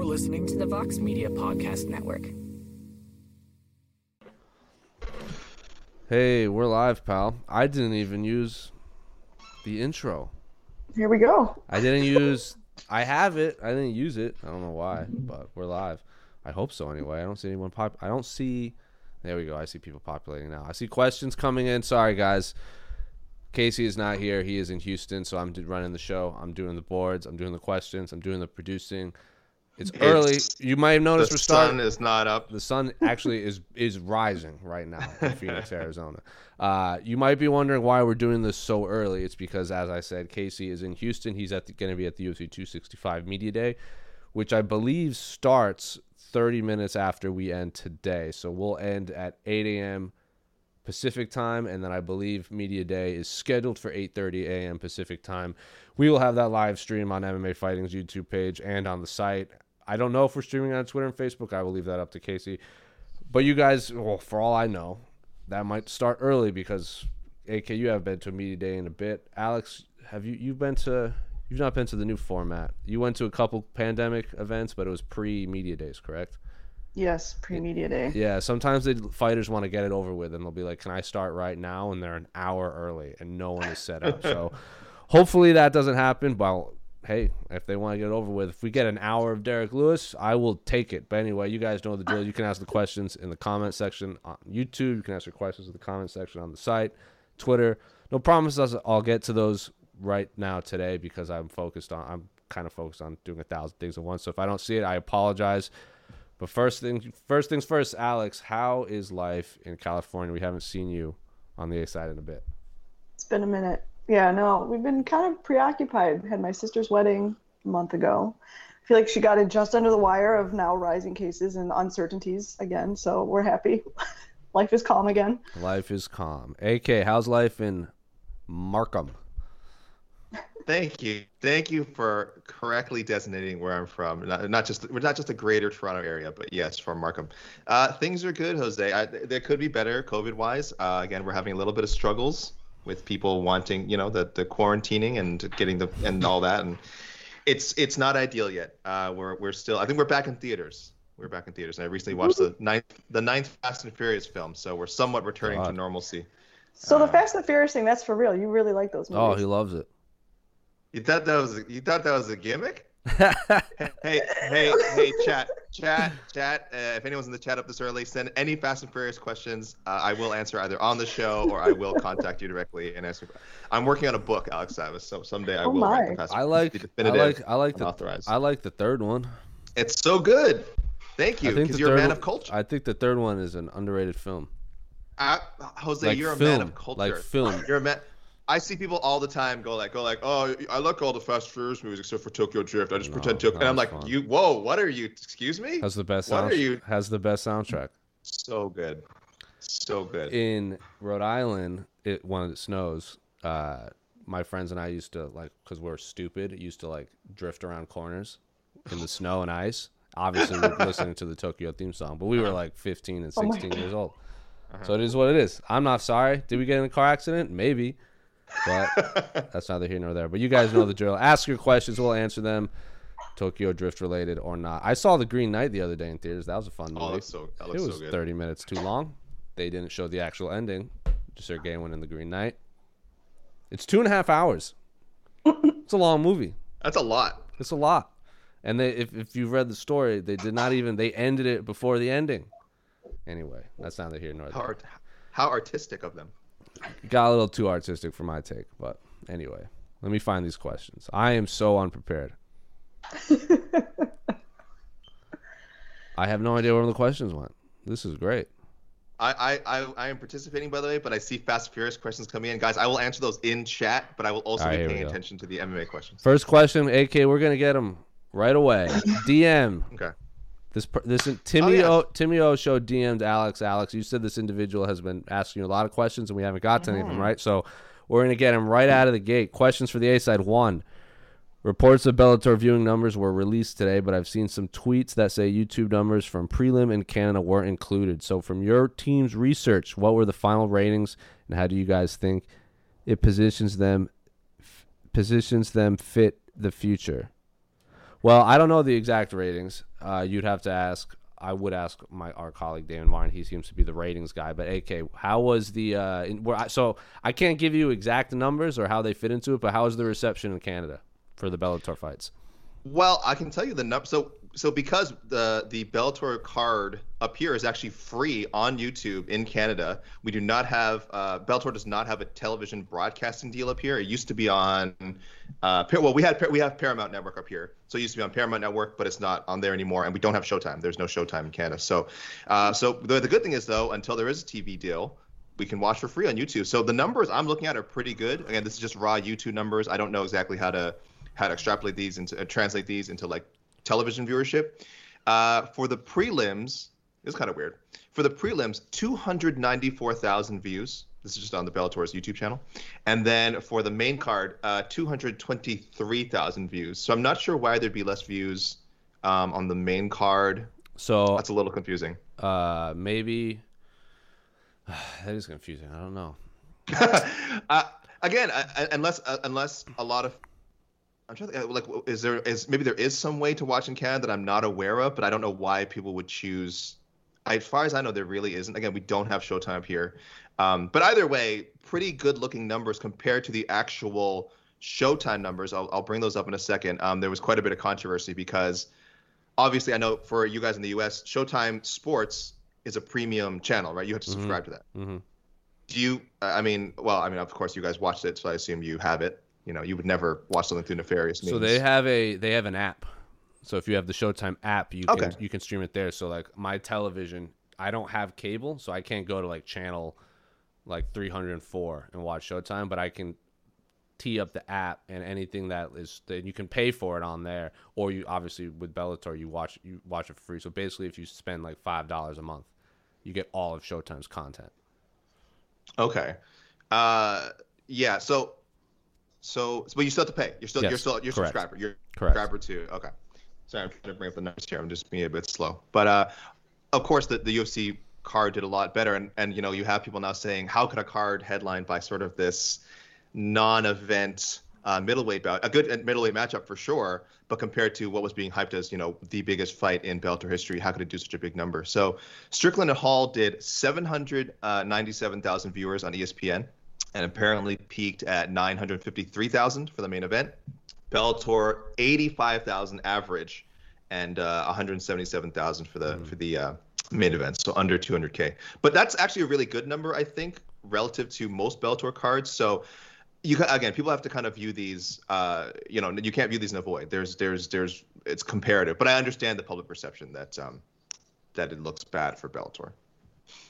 You're listening to the Vox Media Podcast Network. Hey, we're live, pal. I didn't even use the intro. Here we go. I didn't use. I have it. I didn't use it. I don't know why, but we're live. I hope so. Anyway, I don't see anyone pop. I don't see. There we go. I see people populating now. I see questions coming in. Sorry, guys. Casey is not here. He is in Houston, so I'm running the show. I'm doing the boards. I'm doing the questions. I'm doing the producing. It's, It's- early. You might have noticed the we're starting. The sun is not up. The sun actually is is rising right now in Phoenix, Arizona. Uh, you might be wondering why we're doing this so early. It's because, as I said, Casey is in Houston. He's at going to be at the UFC 265 Media Day, which I believe starts 30 minutes after we end today. So we'll end at 8 a.m. Pacific time, and then I believe Media Day is scheduled for 8:30 a.m. Pacific time. We will have that live stream on MMA Fighting's YouTube page and on the site. I don't know if we're streaming on Twitter and Facebook. I will leave that up to Casey. But you guys, well, for all I know, that might start early because AK, you haven't been to a media day in a bit. Alex, have you you've been to you've not been to the new format. You went to a couple pandemic events, but it was pre media days, correct? Yes, pre media day. Yeah, sometimes the fighters want to get it over with, and they'll be like, "Can I start right now?" And they're an hour early, and no one is set up. so, hopefully that doesn't happen. Well, hey, if they want to get it over with, if we get an hour of Derrick Lewis, I will take it. But anyway, you guys know the drill. You can ask the questions in the comment section on YouTube. You can ask your questions in the comment section on the site, Twitter. No promises. I'll get to those right now today because I'm focused on. I'm kind of focused on doing a thousand things at once. So if I don't see it, I apologize. But first thing, first things first, Alex, how is life in California? We haven't seen you on the A side in a bit. It's been a minute. Yeah, no, we've been kind of preoccupied. Had my sister's wedding a month ago. I feel like she got it just under the wire of now rising cases and uncertainties again. So we're happy. Life is calm again. Life is calm. AK, how's life in Markham? Thank you, thank you for correctly designating where I'm from. Not, not just we're not just the Greater Toronto area, but yes, from Markham. Uh, things are good, Jose. I, there could be better COVID-wise. Uh, again, we're having a little bit of struggles with people wanting, you know, the the quarantining and getting the and all that, and it's it's not ideal yet. Uh, we're we're still. I think we're back in theaters. We're back in theaters, and I recently watched the ninth the ninth Fast and Furious film, so we're somewhat returning to normalcy. So the Uh, Fast and Furious thing, that's for real. You really like those movies. Oh, he loves it. You thought that was you thought that was a gimmick? Hey, hey, hey, chat, chat, chat. Uh, if anyone's in the chat up this early, send any Fast and Furious questions. Uh, I will answer either on the show or I will contact you directly and answer. I'm working on a book, Alex Savis, so someday I Oh will write the Fast I like, Furious, I the definitive, like, I like the, unauthorized. I like the third one. It's so good. Thank you, because you're a man one- of culture. I think the third one is an underrated film. Uh, Jose, Like you're a man of culture. like film. You're a man. I see people all the time go like, go like, oh, I like all the Fast and Furious movies except for Tokyo Drift. I just No, pretend to, and I'm like, fun. you, whoa, what are you? Excuse me? Has the best What sound, are you? has the best soundtrack. So good. So good. in Rhode Island, it when it snows, uh, my friends and I used to like because we're stupid, used to like drift around corners in the snow and ice. Obviously, we're listening to the Tokyo theme song, but we were like 15 and Oh my 16 years old. So it is what it is. I'm not sorry. Did we get in a car accident? Maybe, but that's neither here nor there. But you guys know the drill. Ask your questions, we'll answer them. Tokyo Drift related or not. I saw the Green Knight the other day in theaters. That was a fun oh, movie. Oh, so It was so good. 30 minutes too long. They didn't show the actual ending. Sergei winning the Green Knight. It's two and a half hours. it's a long movie. That's a lot. It's a lot. And they, if if you've read the story, they did not even they ended it before the ending. Anyway, that's neither here nor How, there. art- how artistic of them. Got a little too artistic for my take, but anyway, let me find these questions. I am so unprepared. I have no idea where the questions went. This is great. I, I, I, I am participating by the way, but I see Fast Furious questions coming in. Guys, I will answer those in chat, but I will also All be paying attention to the MMA questions. First question, AK, we're gonna get him right away. DM Okay. This this Timmy oh, yes. O Timmy O showed DM'd Alex. Alex, you said this individual has been asking you a lot of questions and we haven't got to any of them, mm-hmm. right? So we're gonna get him right out of the gate. Questions for the A side. One. Reports of Bellator viewing numbers were released today, but I've seen some tweets that say YouTube numbers from prelim in Canada weren't included. So, from your team's research, what were the final ratings, and how do you guys think it positions them f- positions them fit the future? Well, I don't know the exact ratings. Uh, you'd have to ask. I would ask my our colleague Damon Martin. He seems to be the ratings guy. But AK, how was the? Uh, in, where I, so I can't give you exact numbers or how they fit into it. But how was the reception in Canada for the Bellator fights? Well, I can tell you the number. So, so because the the Bellator card up here is actually free on YouTube in Canada, we do not have uh, Bellator does not have a television broadcasting deal up here. It used to be on, uh, well, we had we have Paramount Network up here, so it used to be on Paramount Network, but it's not on there anymore, and we don't have Showtime. There's no Showtime in Canada. So, uh, so the, the good thing is though, until there is a TV deal. We can watch for free on YouTube. So the numbers I'm looking at are pretty good. Again, this is just raw YouTube numbers. I don't know exactly how to how to extrapolate these into uh, translate these into like television viewership. Uh, for the prelims, it's kind of weird. For the prelims, 294,000 views. This is just on the Bellator's YouTube channel. And then for the main card, uh, 223,000 views. So I'm not sure why there'd be less views um, on the main card. So That's a little confusing. uh, maybe that is confusing. I don't know. uh, again, I, I- unless uh, unless a lot of I'm trying to like is there is maybe there is some way to watch in Canada that I'm not aware of, but I don't know why people would choose. As far as I know, there really isn't. Again, we don't have Showtime here, um, but either way, pretty good looking numbers compared to the actual Showtime numbers. I'll, I'll bring those up in a second. Um, there was quite a bit of controversy because obviously I know for you guys in the U.S., Showtime Sports is a premium channel, right? You have to subscribe to that. hmm Do you? I mean, well, I mean, of course, you guys watched it, so I assume you have it. You know, you would never watch something through nefarious means. So they have a they have an app. So if you have the Showtime app, you can you can stream it there. So like my television, I don't have cable, so I can't go to like channel like 304 and watch Showtime, but I can tee up the app and anything that is that you can pay for it on there or you obviously with Bellator you watch you watch it for free. So basically if you spend like $5 a month, you get all of Showtime's content. Okay. Uh, yeah. So, so, but you still have to pay. You're still, you're still, you're correct. subscriber. You're Correct. subscriber too. Okay. Sorry, I'm trying to bring up the numbers here. I'm just being a bit slow. But uh, of course, the the UFC card did a lot better, and and you know you have people now saying, how could a card headlined by sort of this non-event uh, middleweight bout, a good uh, middleweight matchup for sure, but compared to what was being hyped as you know the biggest fight in Bellator history, how could it do such a big number? So Strickland and Hall did 797,000 viewers on ESPN, and apparently peaked at 953,000 for the main event. Bellator 85,000 average, and uh, 177,000 for the for the uh, main event, so under 200k. But that's actually a really good number, I think, relative to most Bellator cards. So you again, people have to kind of view these. Uh, you know, you can't view these in a void. There's there's there's it's comparative, but I understand the public perception that um, that it looks bad for Bellator.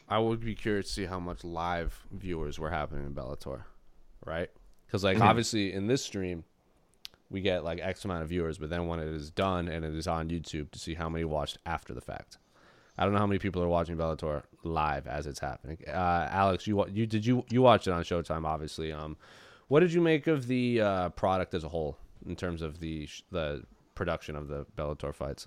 I would be curious to see how much live viewers were happening in Bellator, right? Because like obviously in this stream, we get like X amount of viewers, but then when it is done and it is on YouTube, to see how many watched after the fact. I don't know how many people are watching Bellator live as it's happening. Uh, Alex, you you did you you watched it on Showtime, obviously. Um, what did you make of the uh, product as a whole in terms of the the production of the Bellator fights?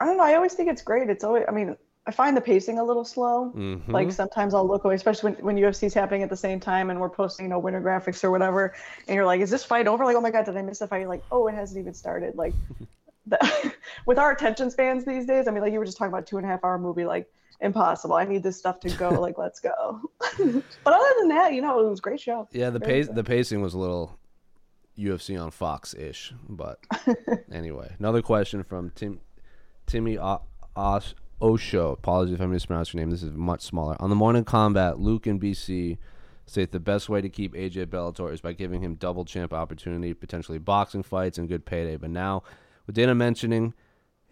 I don't know. I always think it's great. It's always. I mean, I find the pacing a little slow. Mm-hmm. Like sometimes I'll look away, especially when, when UFC is happening at the same time and we're posting, you know, winter graphics or whatever. And you're like, is this fight over? Like, oh my God, did I miss the fight? You're like, oh, it hasn't even started. Like, the, with our attention spans these days, I mean, like you were just talking about two and a half hour movie, like impossible. I need this stuff to go. Like, let's go. but other than that, you know, it was a great show. Yeah, the pace the pacing was a little UFC on Fox ish, but anyway, another question from Tim Timmy O- Os- Osho. Apologies if I mispronounced your name. This is much smaller. On the morning combat, Luke and BC say the best way to keep AJ Bellator is by giving him double champ opportunity, potentially boxing fights and good payday. But now, with Dana mentioning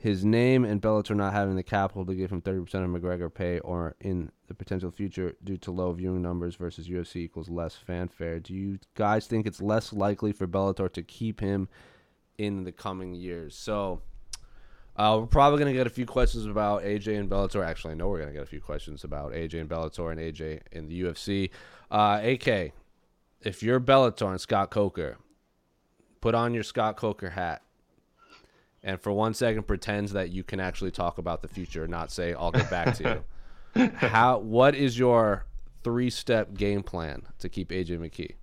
his name and Bellator not having the capital to give him 30% of McGregor pay or in the potential future due to low viewing numbers versus UFC equals less fanfare, do you guys think it's less likely for Bellator to keep him in the coming years? So, uh, we're probably going to get a few questions about AJ and Bellator. Actually, I know we're going to get a few questions about AJ and Bellator and AJ in the UFC. Uh, AK, if you're Bellator and Scott Coker, put on your Scott Coker hat and for one second pretends that you can actually talk about the future, not say I'll get back to you. How? What is your three-step game plan to keep AJ McKee?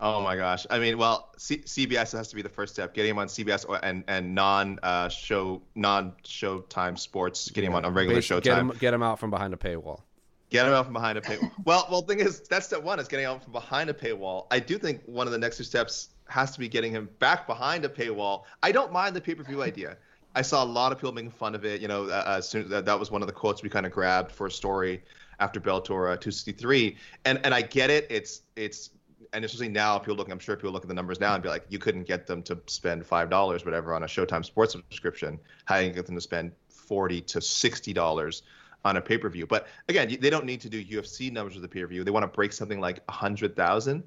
Oh my gosh! I mean, well, C- CBS has to be the first step. Getting him on CBS or, and and non uh, show non Showtime sports. Getting him on a regular Basically, Showtime. Get him, get him out from behind a paywall. Get him out from behind a paywall. well, well, thing is, that's step one. Is getting out from behind a paywall. I do think one of the next two steps has to be getting him back behind a paywall. I don't mind the pay-per-view idea. I saw a lot of people making fun of it. You know, uh, as soon that, that was one of the quotes we kind of grabbed for a story after Bellator uh, 263. And and I get it. It's it's and especially now, people looking. I'm sure people look at the numbers now and be like, you couldn't get them to spend five dollars, whatever, on a Showtime Sports subscription. How do you get them to spend forty to sixty dollars on a pay-per-view? But again, they don't need to do UFC numbers with the pay-per-view. They want to break something like a hundred thousand.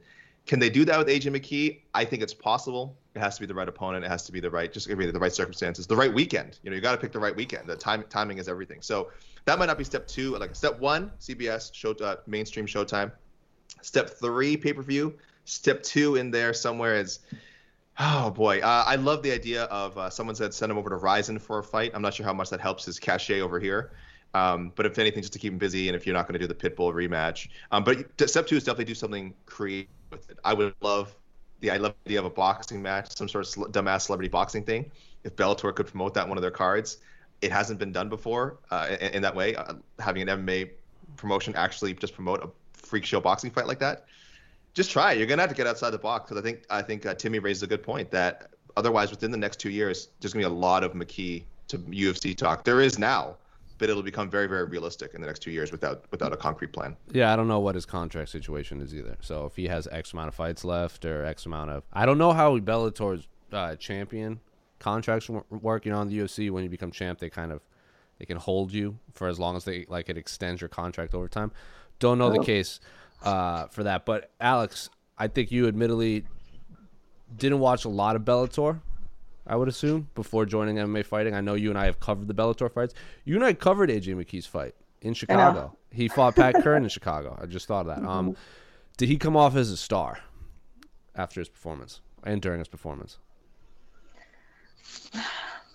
Can they do that with AJ McKee? I think it's possible. It has to be the right opponent. It has to be the right, just the right circumstances, the right weekend. You know, you got to pick the right weekend. The time timing is everything. So that might not be step two. Like step one, CBS show uh, mainstream Showtime. Step three, pay per view. Step two in there somewhere is, oh boy, uh, I love the idea of uh, someone said send him over to Rizin for a fight. I'm not sure how much that helps his cachet over here. Um, but if anything, just to keep him busy, and if you're not going to do the Pitbull rematch, um, but step two is definitely do something creative with it. I would love the I love the idea of a boxing match, some sort of cel- dumbass celebrity boxing thing. If Bellator could promote that one of their cards, it hasn't been done before uh, in, in that way. Uh, having an MMA promotion actually just promote a freak show boxing fight like that, just try it. You're gonna have to get outside the box because I think I think uh, Timmy raises a good point that otherwise within the next two years there's gonna be a lot of McKee to UFC talk. There is now, but it'll become very very realistic in the next two years without without a concrete plan. Yeah, I don't know what his contract situation is either. So if he has X amount of fights left or X amount of, I don't know how Bellator's uh, champion contracts work. You know, on the UFC when you become champ, they kind of they can hold you for as long as they like it extends your contract over time. Don't know the case uh, for that, but Alex, I think you admittedly didn't watch a lot of Bellator. I would assume before joining MMA fighting. I know you and I have covered the Bellator fights. You and I covered AJ McKee's fight in Chicago. He fought Pat Curran in Chicago. I just thought of that. Um, did he come off as a star after his performance and during his performance?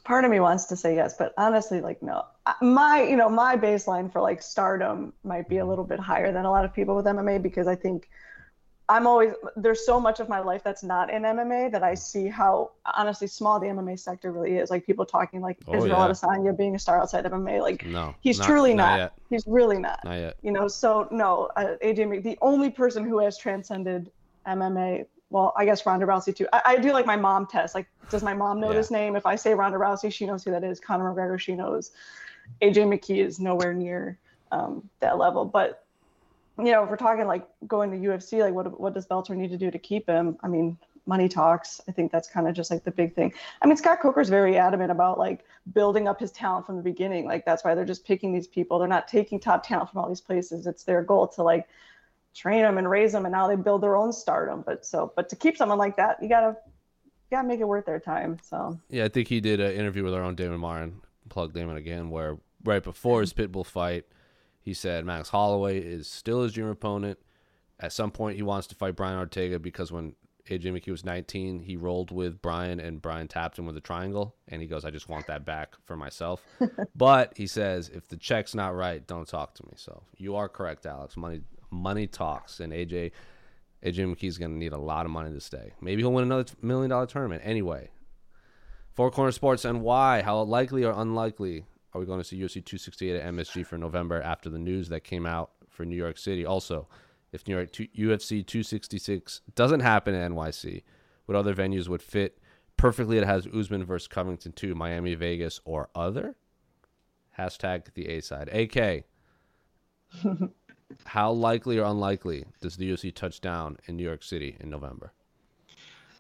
Part of me wants to say yes, but honestly, like no. My, you know, my baseline for like stardom might be a little bit higher than a lot of people with MMA because I think I'm always there's so much of my life that's not in MMA that I see how honestly small the MMA sector really is. Like people talking like Oh, Israel yeah. Adesanya being a star outside of MMA, like No, he's not- truly not not. He's really not. Not yet. You know, so no, uh, AJ, the only person who has transcended MMA. Well, I guess Ronda Rousey too. I, I do like my mom test. Like, does my mom know Yeah. this name? If I say Ronda Rousey, she knows who that is. Conor McGregor, she knows. AJ McKee is nowhere near um, that level. But you know, if we're talking like going to UFC, like what what does Bellator need to do to keep him? I mean, money talks. I think that's kind of just like the big thing. I mean, Scott Coker's very adamant about like building up his talent from the beginning. Like that's why they're just picking these people. They're not taking top talent from all these places. It's their goal to like train them and raise them, and now they build their own stardom. But so, but to keep someone like that, you gotta you gotta make it worth their time. So Yeah, I think he did an interview with our own Damon Martin, plug Damon again, where right before his Pitbull fight, he said Max Holloway is still his dream opponent. At some point, he wants to fight Brian Ortega because when AJ McKee was 19, he rolled with Brian and Brian tapped him with a triangle. And he goes, I just want that back for myself. but he says, if the check's not right, don't talk to me. So you are correct, Alex. Money money talks. And AJ AJ McKee's going to need a lot of money to stay. Maybe he'll win another million dollar tournament. Anyway, Four Corner Sports and why? How likely or unlikely are we going to see UFC 268 at MSG for November after the news that came out for New York City? Also, if New York UFC 266 doesn't happen at NYC, what other venues would fit perfectly? It has Usman versus Covington 2, Miami, Vegas, or other. Hashtag the A side. AK. how likely or unlikely does the UFC touch down in New York City in November?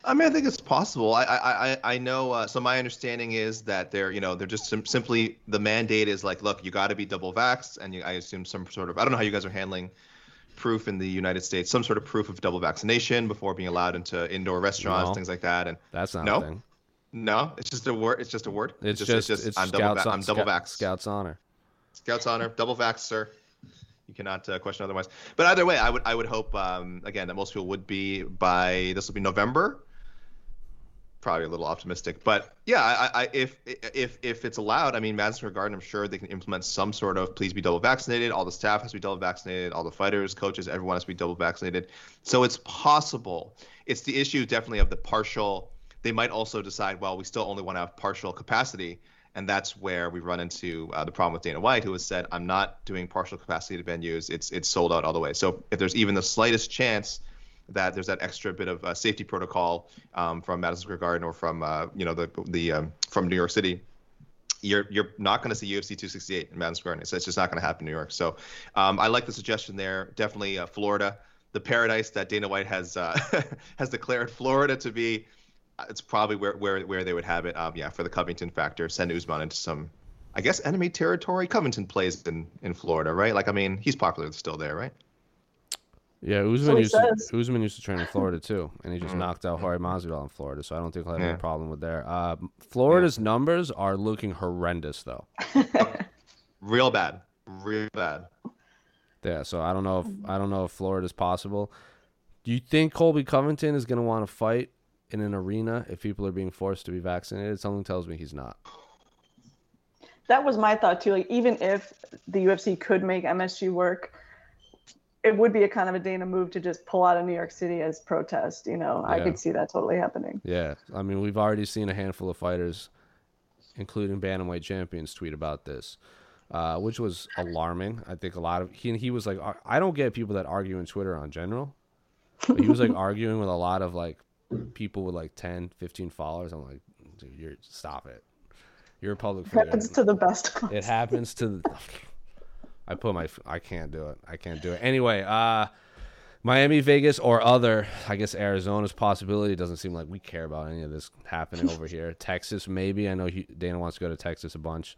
I mean, I think it's possible. I I I know. Uh, so my understanding is that they're you know they're just sim- simply the mandate is like, look, you got to be double vaxxed, and you, I assume some sort of I don't know how you guys are handling proof in the United States, some sort of proof of double vaccination before being allowed into indoor restaurants, No. things like that. And That's not No? a thing. no, it's just a word. It's just a word. It's, just, it's I'm double. Va- I'm double vaxxed. Scouts honor. Scouts honor, double vax, sir. You cannot uh, question otherwise. But either way, I would I would hope um, again that most people would be by this will be November. Probably a little optimistic, but yeah, I, I, if if if it's allowed, I mean, Madison Square Garden, I'm sure they can implement some sort of please be double vaccinated. All the staff has to be double vaccinated. All the fighters, coaches, everyone has to be double vaccinated. So it's possible. It's the issue definitely of the partial. They might also decide, well, we still only want to have partial capacity, and that's where we run into uh, the problem with Dana White, who has said, I'm not doing partial capacity to venues. It's it's sold out all the way. So if there's even the slightest chance that there's that extra bit of uh, safety protocol um, from Madison Square Garden or from uh, you know the the um, from New York City, you're you're not going to see UFC 268 in Madison Square Garden. So it's just not going to happen in New York. So um, I like the suggestion there. Definitely uh, Florida, the paradise that Dana White has uh, has declared Florida to be. It's probably where where where they would have it. Um, yeah, for the Covington factor, send Usman into some. I guess enemy territory. Covington plays in, in Florida, right? Like, I mean, he's popular still there, right? Yeah, Usman he used to. Usman used to train in Florida too, and he just knocked out Jorge Masvidal in Florida. So I don't think he'll have Yeah. any problem with there. Uh, Florida's numbers are looking horrendous though. Real bad, real bad. Yeah, so I don't know if I don't know if Florida's possible. Do you think Colby Covington is going to want to fight in an arena if people are being forced to be vaccinated? Something tells me he's not. that was my thought too. Like even if the UFC could make MSG work, it would be a kind of a Dana move to just pull out of New York City as protest. You know, I could see that totally happening. Yeah, I mean we've already seen a handful of fighters, including bantamweight champions, tweet about this, uh, which was alarming. I think a lot of he he was like, "I- I don't get people that argue in Twitter on general. But he was like arguing with a lot of like people with like 10, 15 followers. I'm like, dude, you're stop it. You're a public figure. Happens to the best. of. It happens to. The, I put my. I can't do it. I can't do it. Anyway, uh, Miami, Vegas, or other. I guess Arizona's possibility. Doesn't seem like we care about any of this happening over here. Texas, maybe. I know he, Dana wants to go to Texas a bunch.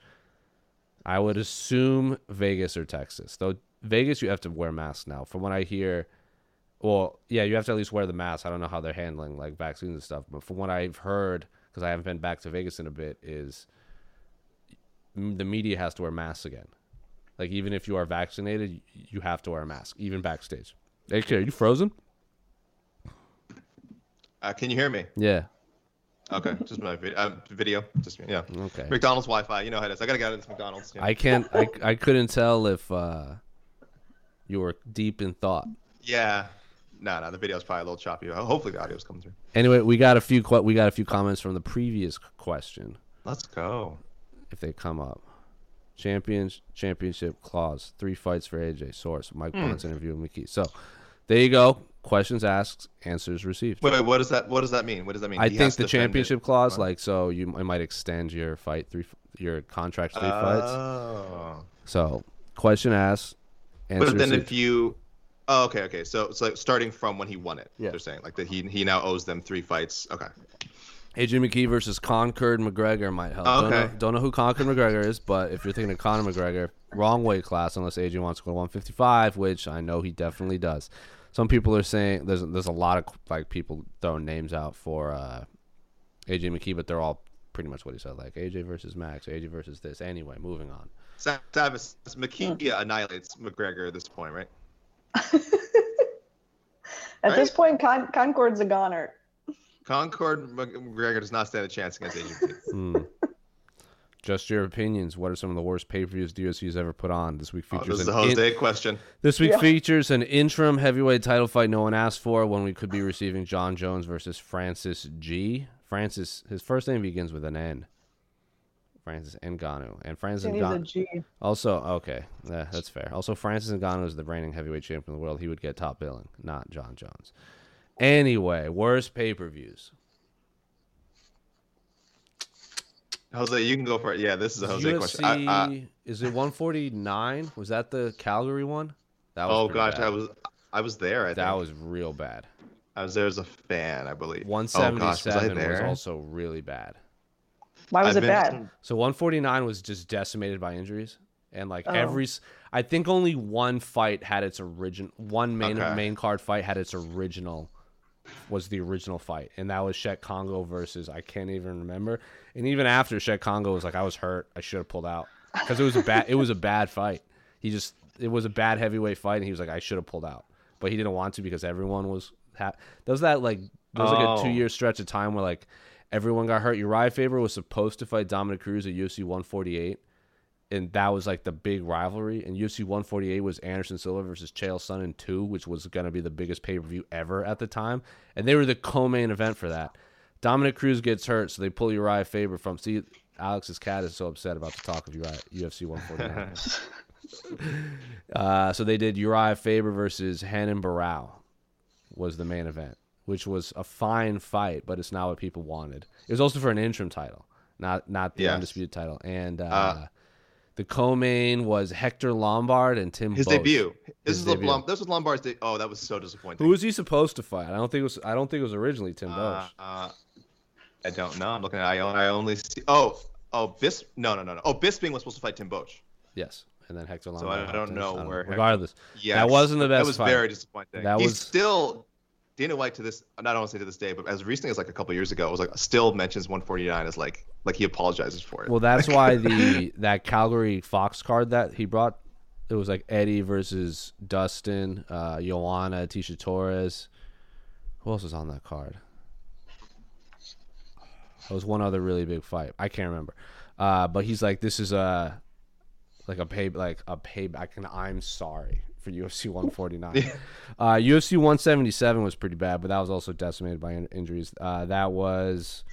I would assume Vegas or Texas. Though Vegas, you have to wear masks now. From what I hear, well, yeah, you have to at least wear the mask. I don't know how they're handling like vaccines and stuff, but from what I've heard, because I haven't been back to Vegas in a bit, is the media has to wear masks again. Like even if you are vaccinated, you have to wear a mask, even backstage. AK, are you frozen? Uh, can you hear me? Yeah. Okay, just my video. Uh, video, just yeah. Okay. McDonald's Wi-Fi. You know how it is. I gotta get this McDonald's. Yeah. I can't. I I couldn't tell if uh, you were deep in thought. yeah. No, no, the video's probably a little choppy. Hopefully the audio's coming through. Anyway, we got a few. que- We got a few comments from the previous question. Let's go. if they come up. Champions championship clause, three fights for AJ. Source: Mike. Hmm. Blunt's interview with McKee. So, there you go. Questions asked, answers received. Wait, wait, what does that? What does that mean? What does that mean? I He think the to it. championship clause, like, so you it might extend your fight three, your contract three fights. Oh. So, question asked, answer But then received. if you, oh, okay, okay. So it's like starting from when he won it. Yeah. They're saying like that he he now owes them three fights. Okay. AJ McKee versus Concord McGregor might help. Don't, know, Okay. don't know who Concord McGregor is, but if you're thinking of Conor McGregor, wrong weight class unless AJ wants to go to 155, which I know he definitely does. Some people are saying there's there's a lot of like people throwing names out for uh, AJ McKee, but they're all pretty much what he said, like AJ versus Max, AJ versus this. Anyway, moving on. Travis Makia annihilates McGregor at this point, right? At this point, Con- Concord's a goner. Concord McGregor does not stand a chance against AGP. Hmm. Just your opinions. What are some of the worst pay per views the UFC has ever put on? This week Oh, features this is a an in- Jose question. This week Yeah. features an interim heavyweight title fight no one asked for when we could be receiving Jon Jones versus Francis G. Francis, his first name begins with an N. Francis Ngannou. And Francis and needs a Ngannou. Also, okay, yeah, that's fair. Also, Francis Ngannou is the reigning heavyweight champion of the world. He would get top billing, not Jon Jones. Anyway, worst pay per views. Jose, you can go for it. Yeah, this is a Jose question. I, I, is it 149? Was that the Calgary one? That was oh pretty gosh, bad. I was I was there. I that think. was real bad. I was there as a fan, I believe. Oh, gosh, 177 was, I was, also really bad. Why was I've it been bad? So 149 was just decimated by injuries, and like Oh. every, I think only one fight had its original. One main Okay. main card fight had its original, was the original fight, and that was Cheick Kongo versus I can't even remember. And even after Cheick Kongo was like, I was hurt, I should have pulled out because it was a bad it was a bad fight. He just it was a bad heavyweight fight, and he was like, I should have pulled out, but he didn't want to because everyone was. Ha- there was that like there was like a Oh. two year stretch of time where like everyone got hurt. Uriah Faber was supposed to fight Dominick Cruz at UFC 148, and that was like the big rivalry. And UFC 148 was Anderson Silva versus Chael Sonnen 2, which was going to be the biggest pay per view ever at the time. And they were the co main event for that. Dominick Cruz gets hurt, so they pull Uriah Faber from. See, Alex's cat is so upset about the talk of Uriah, UFC 149. uh, so they did Uriah Faber versus Renan Barão was the main event, which was a fine fight, but it's not what people wanted. It was also for an interim title, not not the Yes. undisputed title. And uh, Uh, the co-main was Hector Lombard and Tim. His Boetsch. debut. This His is. Lom- this was Lombard's. De- oh, that was so disappointing. Who was he supposed to fight? I don't think it was. I don't think it was originally Tim Uh, uh, I don't know. I'm looking at. I, on- I only see. Oh, oh, Bis. No, no, no, no. Oh, Bisping was supposed to fight Tim Boetsch. Yes, and then Hector Lombard. So I don't know where Regardless, Yeah, that wasn't the best. That was fight. very disappointing. That He's was- still Dana White to this. Not want to say to this day, but as recently as like a couple years ago, it was like still mentions 149 as like like he apologizes for it. Well, that's why the that Calgary Fox card that he brought, it was like Eddie versus Dustin, uh, Joanna, Tecia Torres. Who else was on that card? There was one other really big fight. I can't remember. Uh, but he's like, this is a like a pay like a payback, and I'm sorry for UFC 149. uh, UFC 177 was pretty bad, but that was also decimated by in- injuries. Uh, that was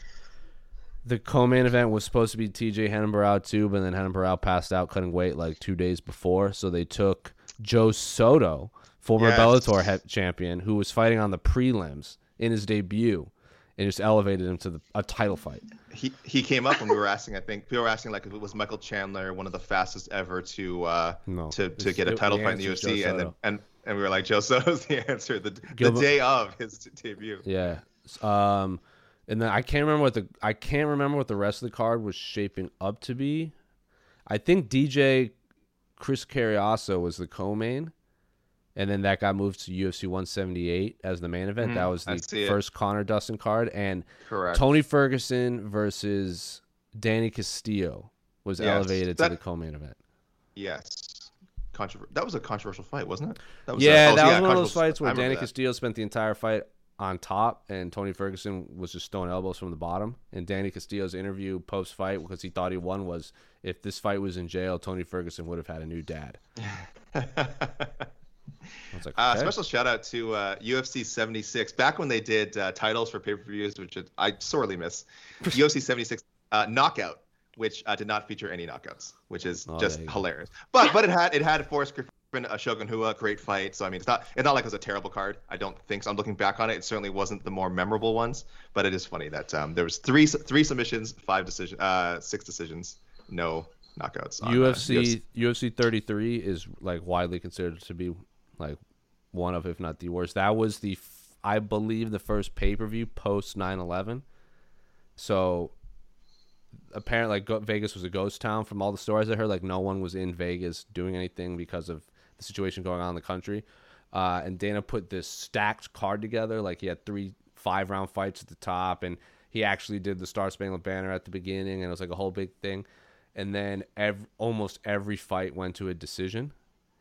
the co-main event was supposed to be TJ Renan Barão too, but then Renan Barão passed out cutting weight like two days before, so they took Joe Soto, former Yes. Bellator champion, who was fighting on the prelims in his debut, and just elevated him to the, a title fight. he he came up when we were asking. I think we were asking like it was Michael Chandler, one of the fastest ever to uh No. to to get a title fight in the UFC, and then and and we were like Joe Soto's the answer the, the day of his debut. Yeah. Um, and then I can't remember what the I can't remember what the rest of the card was shaping up to be. I think DJ Chris Cariaso was the co-main, and then that got moved to UFC 178 as the main event. that mm-hmm. was the it. first Conor Dustin card, and Correct. Tony Ferguson versus Danny Castillo was Yes. elevated to the co-main event. Yes. Controver- that was a controversial fight, wasn't it? That yeah, oh, a- that oh, was one of those fights where Danny that. Castillo spent the entire fight on top, and Tony Ferguson was just throwing elbows from the bottom. And Danny Castillo's interview post fight, because he thought he won, was if this fight was in jail, Tony Ferguson would have had a new dad. I was like, Uh. Special shout out to uh, UFC 76. Back when they did uh, titles for pay per views, which I sorely miss. UFC 76 uh, Knockout, which uh, did not feature any knockouts, which is Oh, just go. hilarious. But but it had it had Forrest Griffin, uh, Shogun Rua, great fight. So I mean, it's not it's not like it was a terrible card. I don't think so. I'm looking back on it. It certainly wasn't the more memorable ones, but it is funny that um, there was three three submissions, five decision, uh, six decisions, no knockouts. on, uh, UFC UFC 33 is like widely considered to be like one of, if not the worst. That was the, f- I believe, the first pay per view post 9/11. So apparently, like Vegas was a ghost town. From all the stories I heard, like no one was in Vegas doing anything because of the situation going on in the country. Uh, and Dana put this stacked card together. Like he had three five round fights at the top, and he actually did the Star Spangled Banner at the beginning, and it was like a whole big thing. and then almost every fight went to a decision,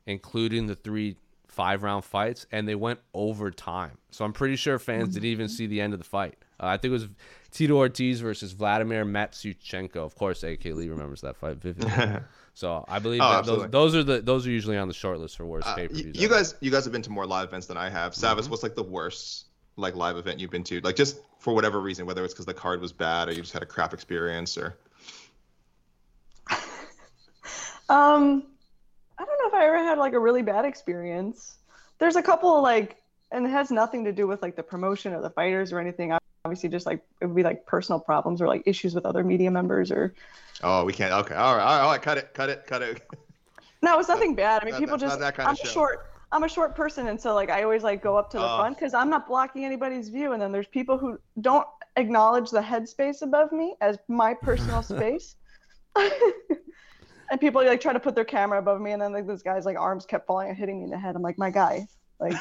including the three five round fights, and they went overtime. So I'm pretty sure fans didn't even see the end of the fight. Uh, I think it was Tito Ortiz versus Vladimir Matyushenko. Of course, AK Lee remembers that fight vividly. so I believe Oh, that those, those are the those are usually on the short list for worst Uh, pay per views. you guys, you guys have been to more live events than I have. Mm-hmm. Savas, what's like the worst like live event you've been to? Like just for whatever reason, whether it's because the card was bad or you just had a crap experience or. Um, I don't know if I ever had like a really bad experience. There's a couple like, and it has nothing to do with like the promotion of the fighters or anything. Obviously, just like it would be like personal problems or like issues with other media members or. Oh, we can't. Okay, all right, all right, cut it, cut it, cut it. No, it's nothing bad. I mean, Not- people just. that kind of I'm short. I'm a short person, and so like I always like go up to the Oh. front because I'm not blocking anybody's view. And then there's people who don't acknowledge the headspace above me as my personal space. and people like try to put their camera above me, and then like this guy's like arms kept falling and hitting me in the head. I'm like, my guy, like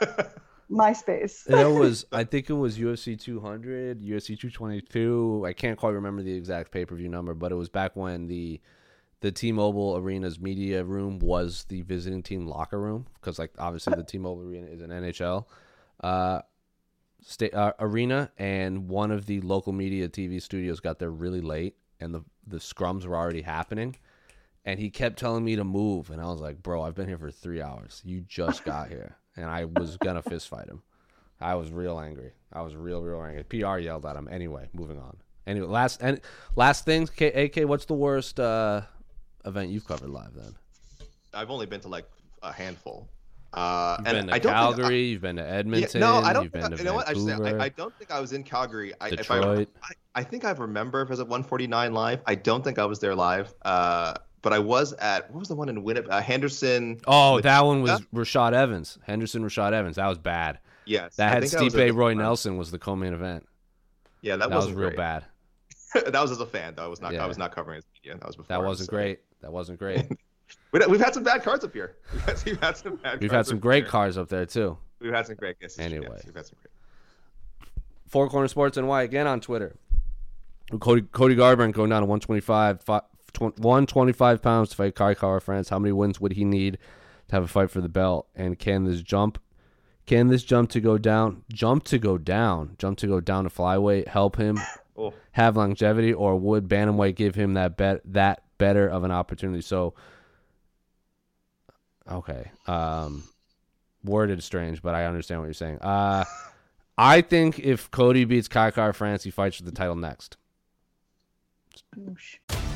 my space. That was, I think it was UFC 200, UFC 222. I can't quite remember the exact pay per view number, but it was back when the the T-Mobile Arena's media room was the visiting team locker room because, like, obviously the T-Mobile Arena is an NHL uh, sta- uh, arena, and one of the local media TV studios got there really late, and the the scrums were already happening. And he kept telling me to move, and I was like, "Bro, I've been here for three hours. You just got here." And I was gonna fist fight him. I was real angry. I was real, real angry. PR yelled at him. Anyway, moving on. Anyway, last and last things. AK, what's the worst uh, event you've covered live? Then I've only been to like a handful. Uh, you've and been to I don't Calgary. Think you've been to Edmonton. yeah, no, I don't. You've Think been I, to you know what? I, just, Vancouver. I, I don't think I was in Calgary. I, if I, Detroit. I, I think I remember if it was at 149 live. I don't think I was there live. Uh, but I was at what was the one in Winnipeg? Uh, Henderson. oh, that one was. Rashad Evans. Henderson Rashad Evans. That was bad. Yes, That I had I Stipe Roy Nelson was the co-main event. Yeah, that, That, was real bad. that was as a fan. though. I was not. Yeah. I was not covering his media. That was before. That wasn't so- great. That wasn't great. We- We've had some bad cards up here. We've had, we've had some bad. We've cards had some great here. cars up there too. We've had some great guesses. Anyway. yes, we've had some great. Four Corner Sports NY again on Twitter. Cody Cody Garbrandt going down to 125, fi- tw- 125 pounds to fight Kai Kara France. How many wins would he need to have a fight for the belt? And can this jump, can this jump to go down, jump to go down, jump to go down to flyweight help him Oh, have longevity, or would bantamweight give him that bet that better of an opportunity? So, okay, um, worded strange, but I understand what you're saying. Uh, I think if Cody beats Kai Kara France, he fights for the title next.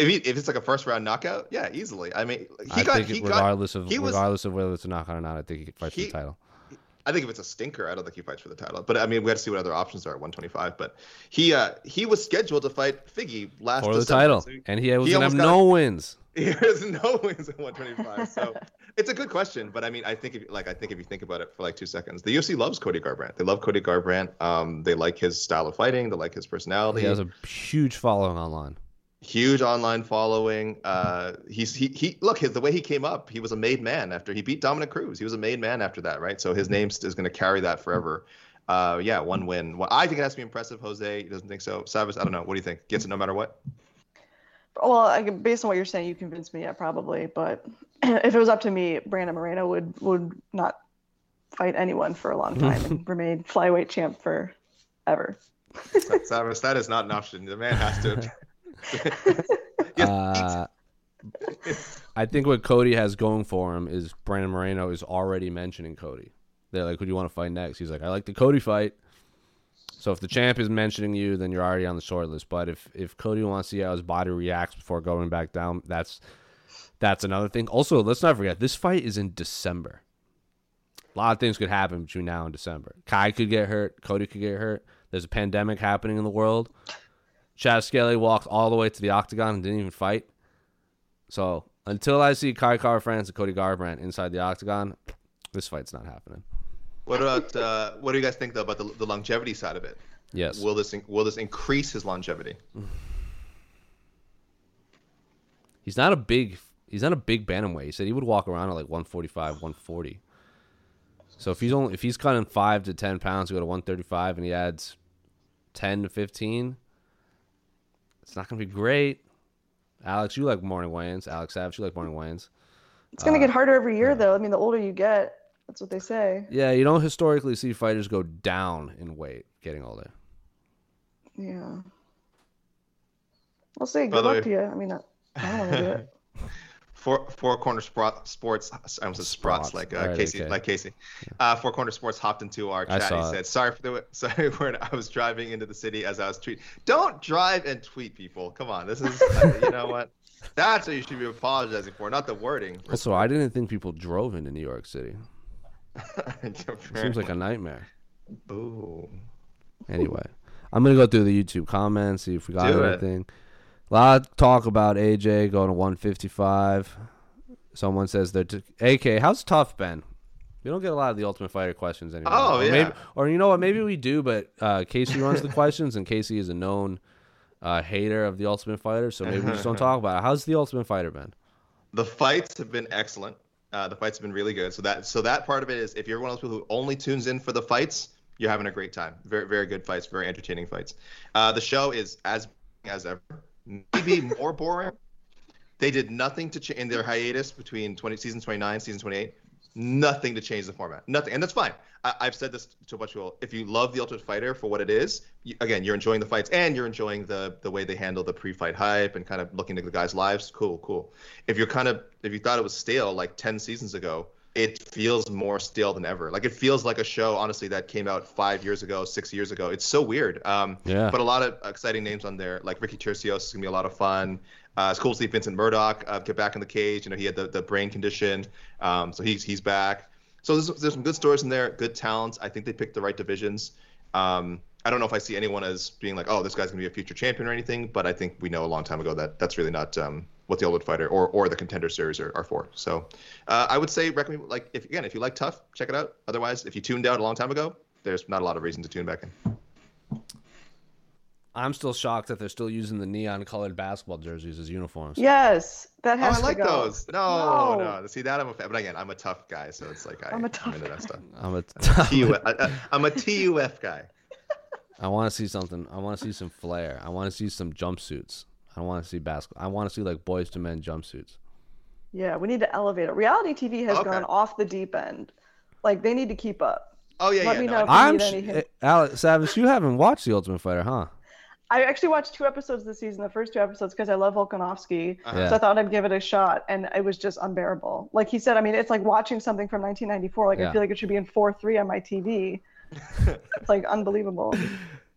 if, he, if it's like a first round knockout, yeah, easily. I mean, he I got he regardless got, of he was, regardless of whether it's a knockout or not, I think he could fight for the title. I think if it's a stinker, I don't think he fights for the title. But I mean, we have to see what other options are at 125. But he uh he was scheduled to fight Figgy last For the December, title, so he- and he was he gonna have no wins. He has no wins at 125. So it's a good question, but I mean, I think if, like I think if you think about it for like two seconds, the UFC loves Cody Garbrandt. They love Cody Garbrandt. Um, they like his style of fighting. They like his personality. He has a huge following online. Huge online following. Uh, he's he he look his the way he came up. He was a made man after he beat Dominick Cruz. He was a made man after that, right? So his name is going to carry that forever. Uh, yeah, one win. Well, I think it has to be impressive. Jose he doesn't think so. Savas, I don't know. What do you think? Gets it no matter what. Well, I, based on what you're saying, you convinced me. Yeah, probably. But if it was up to me, Brandon Moreno would would not fight anyone for a long time and remain flyweight champ for ever. Savas, that is not an option. The man has to. Uh, I think what Cody has going for him is Brandon Moreno is already mentioning Cody. They're like, "Who do you want to fight next?" He's like, "I like the Cody fight." So if the champ is mentioning you, then you're already on the short list. But if if Cody wants to see how his body reacts before going back down, that's that's another thing. Also, let's not forget this fight is in December. A lot of things could happen between now and December. Kai could get hurt. Cody could get hurt. There's a pandemic happening in the world. Chad Skelly walked all the way to the octagon and didn't even fight. So until I see Kai Kara-France and Cody Garbrandt inside the octagon, this fight's not happening. What about uh, what do you guys think though about the, the longevity side of it? Yes. Will this will this increase his longevity? He's not a big he's not a big bantamweight. He said he would walk around at like 145, 140. So if he's only if he's cutting 5 to 10 pounds to go to 135 and he adds 10 to 15, it's not going to be great. Alex, you like morning weigh-ins. Alex Savage, you like morning weigh-ins. It's gonna get uh, harder every year, though. I mean, the older you get, that's what they say. Yeah, you don't historically see fighters go down in weight getting older. Yeah. We'll see. By Good the luck way- to you. I mean, I, I don't want to do it. Four Four Corner Sport, Sports. I almost said Sprots, Sprots, like uh, right, Casey, okay. like Casey. Uh, Four Corner Sports hopped into our chat. He it. said, "Sorry for the sorry when I was driving into the city as I was tweeting. Don't drive and tweet, people. Come on, this is uh, you know what? That's what you should be apologizing for, not the wording. Also, I didn't think people drove into New York City. Seems like a nightmare. Ooh. Anyway, I'm gonna go through the YouTube comments, see if we got Do it. A lot of talk about AJ going to 155. Someone says they're t- AK. How's TUF been? We don't get a lot of the Ultimate Fighter questions anymore. Oh, or yeah. Maybe, or you know what? Maybe we do, but uh, Casey runs the questions, and Casey is a known uh, hater of the Ultimate Fighter, so maybe we just don't talk about it. How's the Ultimate Fighter been? The fights have been excellent. Uh, the fights have been really good. So that so that part of it is if you're one of those people who only tunes in for the fights, you're having a great time. Very very good fights, very entertaining fights. Uh, the show is as as ever, maybe more boring. They did nothing to change in their hiatus between 20 season 29, season 28. Nothing to change the format. Nothing, and that's fine. I, I've said this to a bunch of people. If you love the Ultimate Fighter for what it is, you, again, you're enjoying the fights and you're enjoying the the way they handle the pre-fight hype and kind of looking at the guys' lives. Cool, cool. If you're kind of if you thought it was stale like 10 seasons ago, it feels more stale than ever. Like it feels like a show, honestly, that came out five years ago, six years ago. It's so weird. Um, Yeah. But a lot of exciting names on there, like Ricky Turcios is gonna be a lot of fun. Uh, it's cool to see Vincent Murdoch uh, get back in the cage. You know, he had the, the brain condition, um, so he's he's back. So there's, there's some good stories in there, good talents. I think they picked the right divisions. Um, I don't know if I see anyone as being like, oh, this guy's gonna be a future champion or anything, but I think we know a long time ago that that's really not um, what the Ultimate Fighter or, or the Contender Series are, are for. So uh, I would say recommend like if again if you like TUF, check it out. Otherwise, if you tuned out a long time ago, there's not a lot of reason to tune back in. I'm still shocked that they're still using the neon colored basketball jerseys as uniforms. Yes, that has. Oh, has I like go. those. No, No. no, See that I'm a fan, but again, I'm a TUF guy, so it's like I, I'm a TUF into that stuff. I'm a TUF, I, I, I'm a TUF guy. I want to see something. I want to see some flair. I want to see some jumpsuits. I want to see basketball. I want to see like Boyz II Men jumpsuits. Yeah, we need to elevate it. Reality TV has Okay. gone off the deep end. Like they need to keep up. Oh yeah, Let yeah. me no, know I- if you I'm need sh- any eh, hint. Alex Savage. You haven't watched the Ultimate Fighter, huh? I actually watched two episodes this season, the first two episodes, because I love Volkanovski. Yeah. So I thought I'd give it a shot, and it was just unbearable. Like he said, I mean, it's like watching something from 1994. Like Yeah. I feel like it should be in 4 3 on my TV. It's like unbelievable.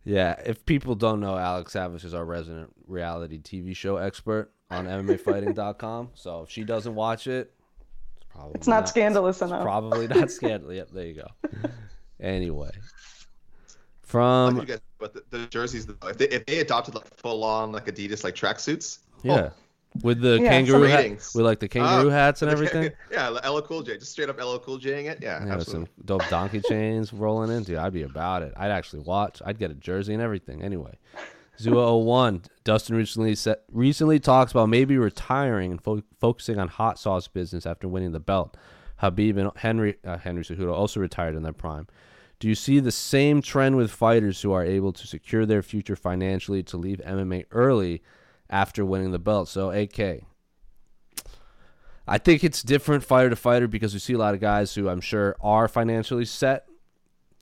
Yeah, if people don't know, Alex Savage is our resident reality TV show expert on MMAfighting.com. So if she doesn't watch it, it's probably It's not scandalous it's enough. Probably not scandalous. Yep, there you go. Anyway, from guys, but the, the jerseys, though, if they, if they adopted like full on like Adidas like tracksuits, yeah, oh, with the Yeah, kangaroo hat, with like the kangaroo Oh, hats and everything. yeah, LL Cool J, just straight up LL Cool J-ing it. Yeah, Yeah, some dope donkey chains rolling in, dude. I'd be about it. I'd actually watch. I'd get a jersey and everything. Anyway, Zua 01. Dustin recently set, recently talks about maybe retiring and fo- focusing on hot sauce business after winning the belt. Khabib and Henry uh, Henry Cejudo also retired in their prime. Do you see the same trend with fighters who are able to secure their future financially to leave MMA early after winning the belt? So, AK, I think it's different fighter to fighter because we see a lot of guys who I'm sure are financially set.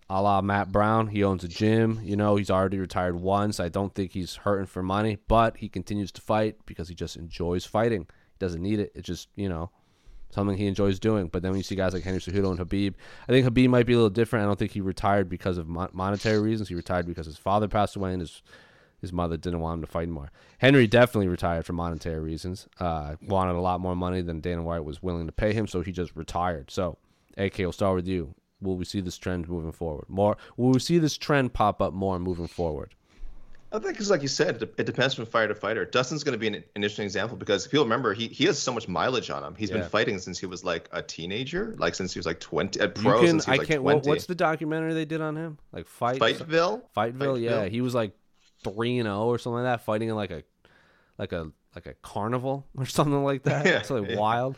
A la Matt Brown, he owns a gym. You know, he's already retired once. I don't think he's hurting for money, but he continues to fight because he just enjoys fighting. He doesn't need it. It's just, you know, something he enjoys doing. But then when you see guys like Henry Cejudo and Khabib, I think Khabib might be a little different. I don't think he retired because of mon- monetary reasons. He retired because his father passed away and his his mother didn't want him to fight anymore. Henry definitely retired for monetary reasons. Uh, wanted a lot more money than Dana White was willing to pay him, so he just retired. So, AK, we'll start with you. Will we see this trend moving forward? More? Will we see this trend pop up more moving forward? I think it's like you said, it, depends from fighter to fighter. Dustin's going to be an, an interesting example because if you'll remember, he, he has so much mileage on him. He's Yeah. been fighting since he was like a teenager, like since he was like 20, at You pro can. since he I like can't. 20. What's the documentary they did on him? Like fight. Fightville? Fightville. Yeah, he was like three and zero or something like that, fighting in like a like a like a carnival or something like that. Yeah, it's like yeah. wild.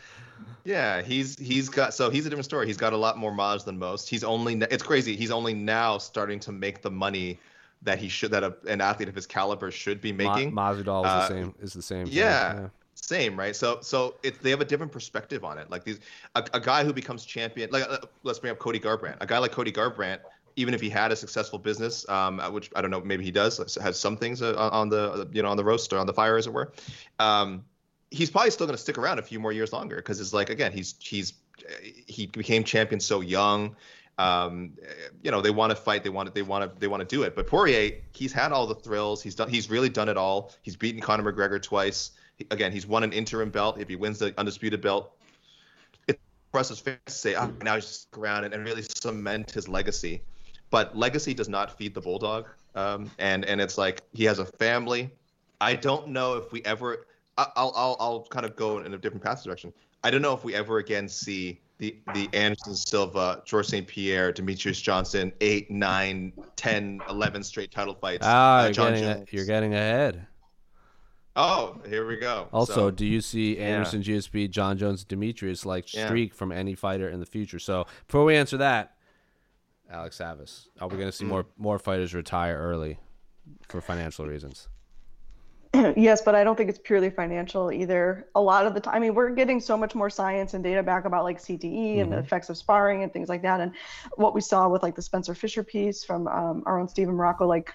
Yeah, he's he's got so he's a different story. He's got a lot more mileage than most. He's only it's crazy. He's only now starting to make the money that he should that a, an athlete of his caliber should be making. Ma-. Masvidal is Uh, the same. Is the same. thing, yeah, same right. So so it, they have a different perspective on it. Like these a, a guy who becomes champion. Like uh, let's bring up Cody Garbrandt. A guy like Cody Garbrandt, even if he had a successful business, um, uh, which I don't know, maybe he does, has some things uh, on the you know on the roast or on the fire as it were. Um, he's probably still going to stick around a few more years longer because it's like again he's he's he became champion so young um you know they want to fight they want to they want to they want to do it. But Poirier he's had all the thrills. He's done he's really done it all. He's beaten Conor McGregor twice. He- again he's won an interim belt. If he wins the undisputed belt it's for us as fans to say ah, now he's just around and, and really cement his legacy but legacy does not feed the bulldog um and and it's like he has a family I don't know if we ever. I'll I'll I'll kind of go in a different path direction. I don't know if we ever again see the the Anderson Silva, George St. Pierre, Demetrious Johnson, eight, nine, 10, 11 straight title fights. Ah, Uh, you're, John getting, Jones. you're getting ahead. Oh, here we go. Also, So, do you see Anderson, GSP, Jon Jones, Demetrious like Yeah. streak from any fighter in the future? So before we answer that, Alex Savis, are we going to see more more fighters retire early for financial reasons? yes, but I don't think it's purely financial either. A lot of the time, I mean, we're getting so much more science and data back about like CTE and the effects of sparring and things like that. And what we saw with like the Spencer Fisher piece from um, our own Steven Marrocco, like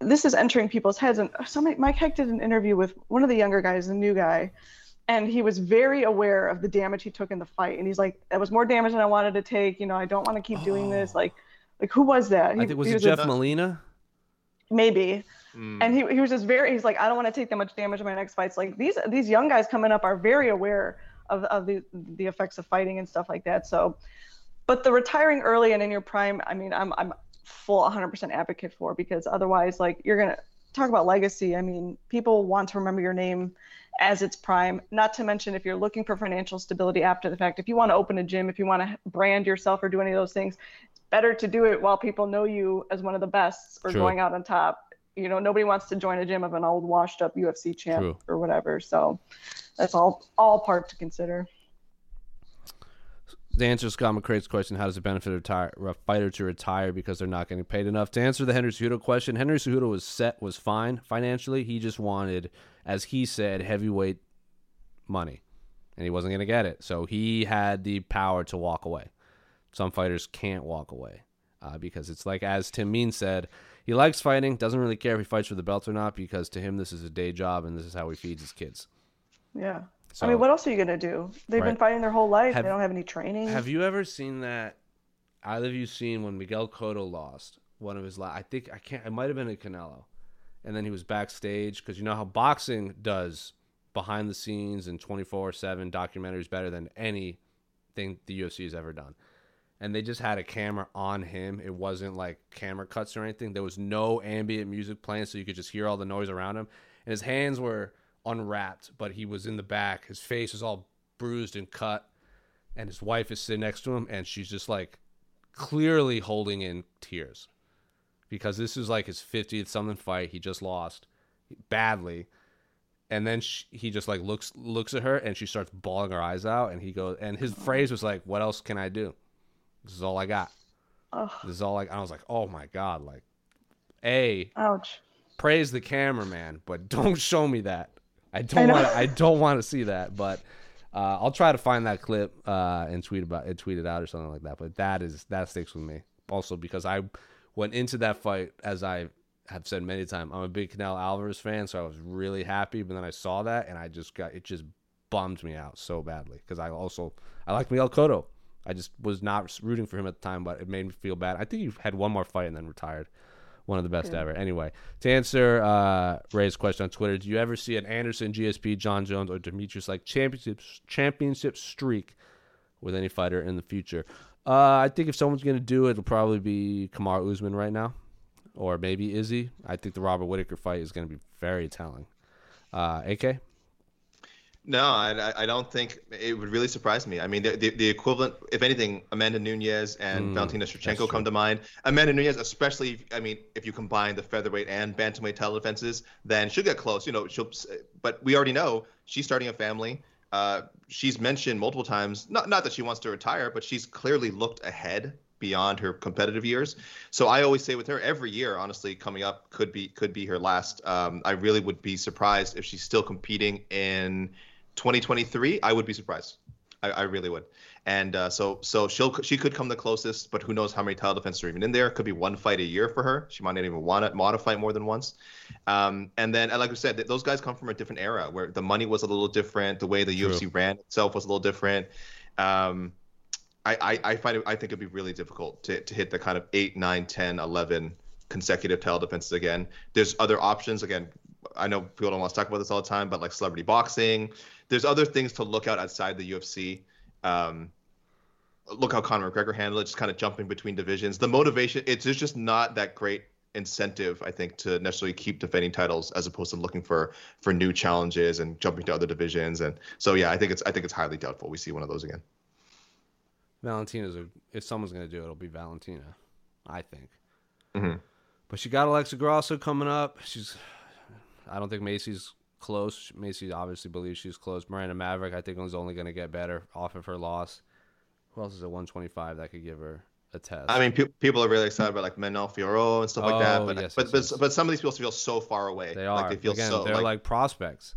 this is entering people's heads. And somebody, Mike Heck did an interview with one of the younger guys, the new guy, and he was very aware of the damage he took in the fight. And he's like, that was more damage than I wanted to take. You know, I don't want to keep doing this. Like, like who was that? I He- think was he it a- Jeff Molina? maybe mm, and he, he was just very he's like i don't want to take that much damage in my next fights like these these young guys coming up are very aware of, of the the effects of fighting and stuff like that so but the retiring early and in your prime i mean i'm i'm full 100% advocate for because otherwise like you're gonna talk about legacy i mean people want to remember your name as its prime not to mention if you're looking for financial stability after the fact if you want to open a gym if you want to brand yourself or do any of those things it's better to do it while people know you as one of the best or True. going out on top you know nobody wants to join a gym of an old washed up ufc champ True. or whatever so that's all all part to consider The answer Scott McCrae's question, how does it benefit a, retire, a fighter to retire because they're not getting paid enough? To answer the Henry Cejudo question, Henry Cejudo was set, was fine financially. He just wanted, as he said, heavyweight money, and he wasn't going to get it. So he had the power to walk away. Some fighters can't walk away. uh, because it's like as Tim Means said, he likes fighting, doesn't really care if he fights for the belt or not, because to him this is a day job and this is how he feeds his kids. Yeah. So, I mean, what else are you gonna do? They've been fighting their whole life. Have- they don't have any training. Have you ever seen that? Either of you seen when Miguel Cotto lost one of his last? I think I can't. It might have been a Canelo, and then he was backstage because you know how boxing does behind the scenes and twenty four seven documentaries better than anything the UFC has ever done. And they just had a camera on him. It wasn't like camera cuts or anything. There was no ambient music playing, so you could just hear all the noise around him. And his hands were unwrapped, but he was in the back. His face was all bruised and cut and his wife is sitting next to him and she's just like clearly holding in tears because this is like his 50th something fight he just lost badly and then she, he just like looks looks at her and she starts bawling her eyes out and he goes and his phrase was like what else can i do this is all i got Ugh. this is all like i was like oh my god like a Ouch. praise the cameraman, but don't show me that. I don't want. I don't want to see that. But uh, I'll try to find that clip uh, and tweet about it, tweet it out or something like that. But that is that sticks with me. Also because I went into that fight as I have said many times. I'm a big Canelo Alvarez fan, so I was really happy. But then I saw that and I just got it just bummed me out so badly because I also I like Miguel Cotto. I just was not rooting for him at the time, but it made me feel bad. I think he had one more fight and then retired one of the best ever. Anyway, to answer uh, Ray's question on Twitter, do you ever see an Anderson, GSP, Jon Jones, or Demetrious like championship championship streak with any fighter in the future? Uh, I think if someone's going to do it, it'll probably be Kamaru Usman right now, or maybe Izzy. I think the Robert Whitaker fight is going to be very telling. Uh, AK, No, I, I- don't think it would really surprise me. I mean, the, the, the equivalent, if anything, Amanda Nunes and Mm, Valentina Shevchenko come to mind. Amanda Nunes, especially, I mean, if you combine the featherweight and bantamweight title defenses, then she'll get close. You know, she'll. But we already know she's starting a family. Uh, she's mentioned multiple times, not not that she wants to retire, but she's clearly looked ahead beyond her competitive years. So I always say with her, every year, honestly, coming up could be could be her last. Um, I really would be surprised if she's still competing in 2023. I would be surprised. I, I really would. And uh, so so she'll she could come the closest, but who knows how many title defenses are even in there? Could be one fight a year for her. She might not even want to modify more than once. Um, and then, like we said, those guys come from a different era where the money was a little different, the way the True. UFC ran itself was a little different. Um, I, I, I find it, I think it'd be really difficult to, to hit the kind of 8, 9, 10, 11 consecutive title defenses again. There's other options. Again, I know people don't want to talk about this all the time, but like celebrity boxing, there's other things to look out outside the UFC. Um, look how Conor McGregor handled it, just kind of jumping between divisions. The motivation, it's there's just not that great incentive, I think, to necessarily keep defending titles as opposed to looking for for new challenges and jumping to other divisions. And so, yeah, I think it's I think it's highly doubtful we see one of those again. Valentina's a, if someone's going to do it, it'll be Valentina, I think. Mhm. But she got Alexa Grasso coming up. She's, I don't think Maycee's close. Maycee obviously believes she's close. Miranda Maverick, I think, is only going to get better off of her loss. Who else is at 125 that could give her a test? I mean, pe- people are really excited about like Manon Fiorot and stuff like that, Oh, but yes, but yes, but, yes. but some of these people feel so far away. they are. Like they feel Again, so they're like, like, prospects.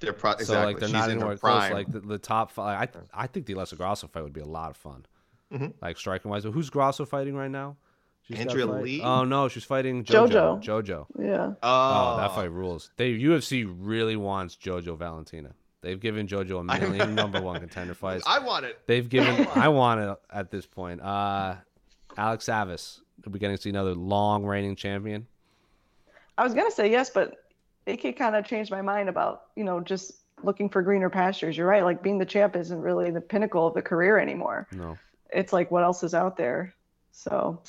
they're pro- exactly. So like they're She's not in her anywhere close. Like the, the top five. I I think the Alexa Grasso fight would be a lot of fun. Mm-hmm. Like striking wise. But who's Grasso fighting right now? She's got a Andrea? Lee? Oh no, she's fighting JoJo. JoJo. Yeah. Oh, oh, that fight rules. They UFC really wants JoJo Valentina. They've given JoJo a million number one contender fights. I want it. They've given. I want it at this point. Uh, Alex Savis. Are we getting to see another long reigning champion? I was gonna say yes, but AK kind of changed my mind about you know just looking for greener pastures. You're right. Like being the champ isn't really the pinnacle of the career anymore. No. It's like what else is out there. So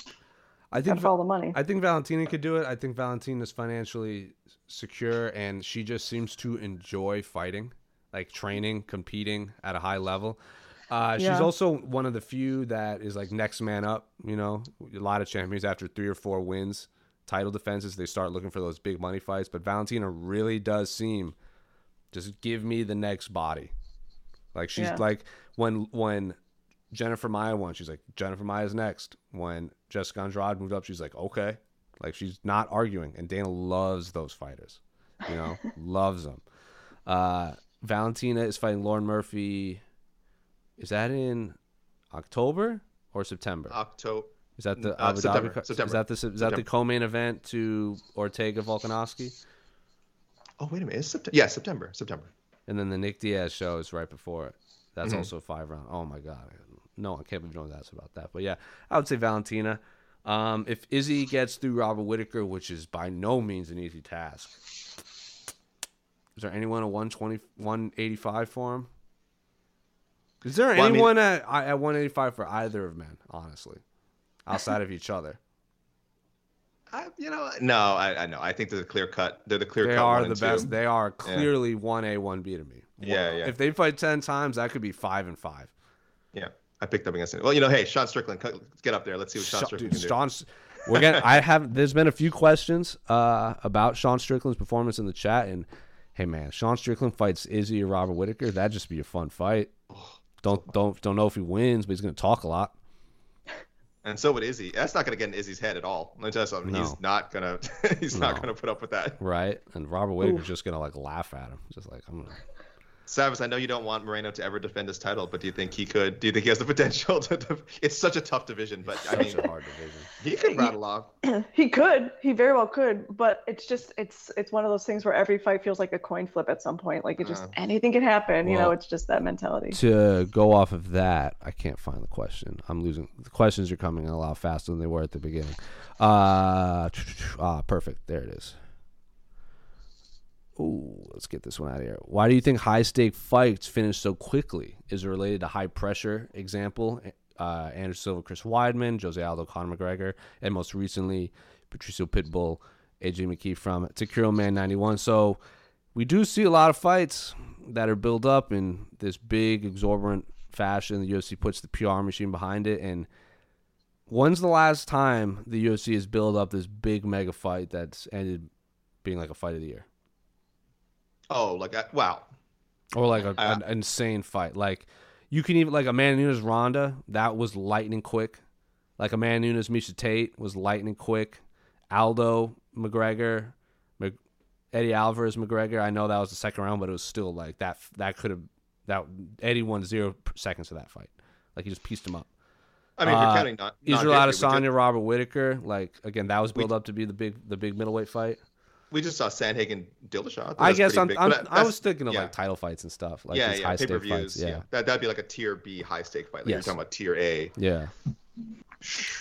I gotta think follow the money. I think Valentina could do it. I think Valentina's financially secure and she just seems to enjoy fighting, like training, competing at a high level. Uh, She's also one of the few that is like next man up. You know, a lot of champions after three or four wins, title defenses, they start looking for those big money fights. But Valentina really does seem just give me the next body. Like she's Yeah. like when when Jennifer Maia won, she's like Jennifer Maia's next. When Jessica Andrade moved up, she's like okay, like she's not arguing. And Dana loves those fighters, you know, loves them. Uh, Valentina is fighting Lauren Murphy. Is that in October or September? October. Is that the Uh, September, Dhabi? September, Is that the is that the September. co-main event to Ortega Volkanovski? Oh wait a minute, it's September. Yeah, September. September. And then the Nick Diaz show is right before it. That's Mm-hmm. also five round. Oh my god, no, I can't believe no one asked about that. But yeah, I would say Valentina. Um, if Izzy gets through Robert Whitaker, which is by no means an easy task, is there anyone at 120, 185 for him? Is there Well, I mean- anyone at at 185 for either of men? Honestly, outside of each other, I, you know, no, I, I know. I think they're the clear cut. They're the clear they cut. are one the and two. best. They are clearly one A, one B to me. Yeah, yeah. If they fight ten times, that could be five and five. Yeah, I picked up against it. Well, you know, hey, Sean Strickland, get up there. Let's see what Sean Sha- Strickland dude, can do. Sean's, we're gonna. I have. There's been a few questions uh, about Sean Strickland's performance in the chat, and hey, man, Sean Strickland fights Izzy or Robert Whitaker. That'd just be a fun fight. Don't don't don't know if he wins, but he's gonna talk a lot. And so would Izzy. That's not going to get in Izzy's head at all. Let me tell you something. No. He's not gonna. he's not going to put up with that. Right, and Robert Whitaker's just gonna like laugh at him, just like I'm gonna. Savis, I know you don't want Moreno to ever defend his title, but do you think he could? Do you think he has the potential to? def- It's such a tough division, but I mean, Such a hard division. he could rattle off. He could, he very well could, but it's just it's it's one of those things where every fight feels like a coin flip at some point. Like it just Uh. anything can happen. you know, it's just that mentality. To go off of that, I can't find the question. I'm losing. The questions are coming in a lot faster than they were at the beginning. Uh, ah, perfect. There it is. Ooh, let's get this one out of here. Why do you think high stake fights finish so quickly? Is it related to high pressure? Example: uh, Andrew Silva, Chris Weidman, Jose Aldo, Conor McGregor, and most recently Patricio Pitbull, AJ McKee from Takiro Man 91. So we do see a lot of fights that are built up in this big, exorbitant fashion. The UFC puts the PR machine behind it. And when's the last time the UFC has built up this big mega fight that's ended being like a fight of the year? Oh, like I, wow. Or like a, Uh, an insane fight. Like you can even like Amanda Nunes Ronda, that was lightning quick. Like Amanda Nunes Miesha Tate was lightning quick. Aldo McGregor, Mc, Eddie Alvarez McGregor. I know that was the second round, but it was still like that. That could have that Eddie won zero seconds of that fight. Like he just pieced him up. I mean, Uh, you're counting not. Israel Adesanya, Robert Whitaker. Like again, that was built up to be the big the big middleweight fight. We just saw Sandhagen Dillashaw. I That's guess I'm, big, I'm I was thinking of yeah. like title fights and stuff. Like yeah, these yeah, high pay stake fights. Yeah. Yeah, that that'd be like a tier B high stake fight. Like Yes. you're talking about tier A. Yeah.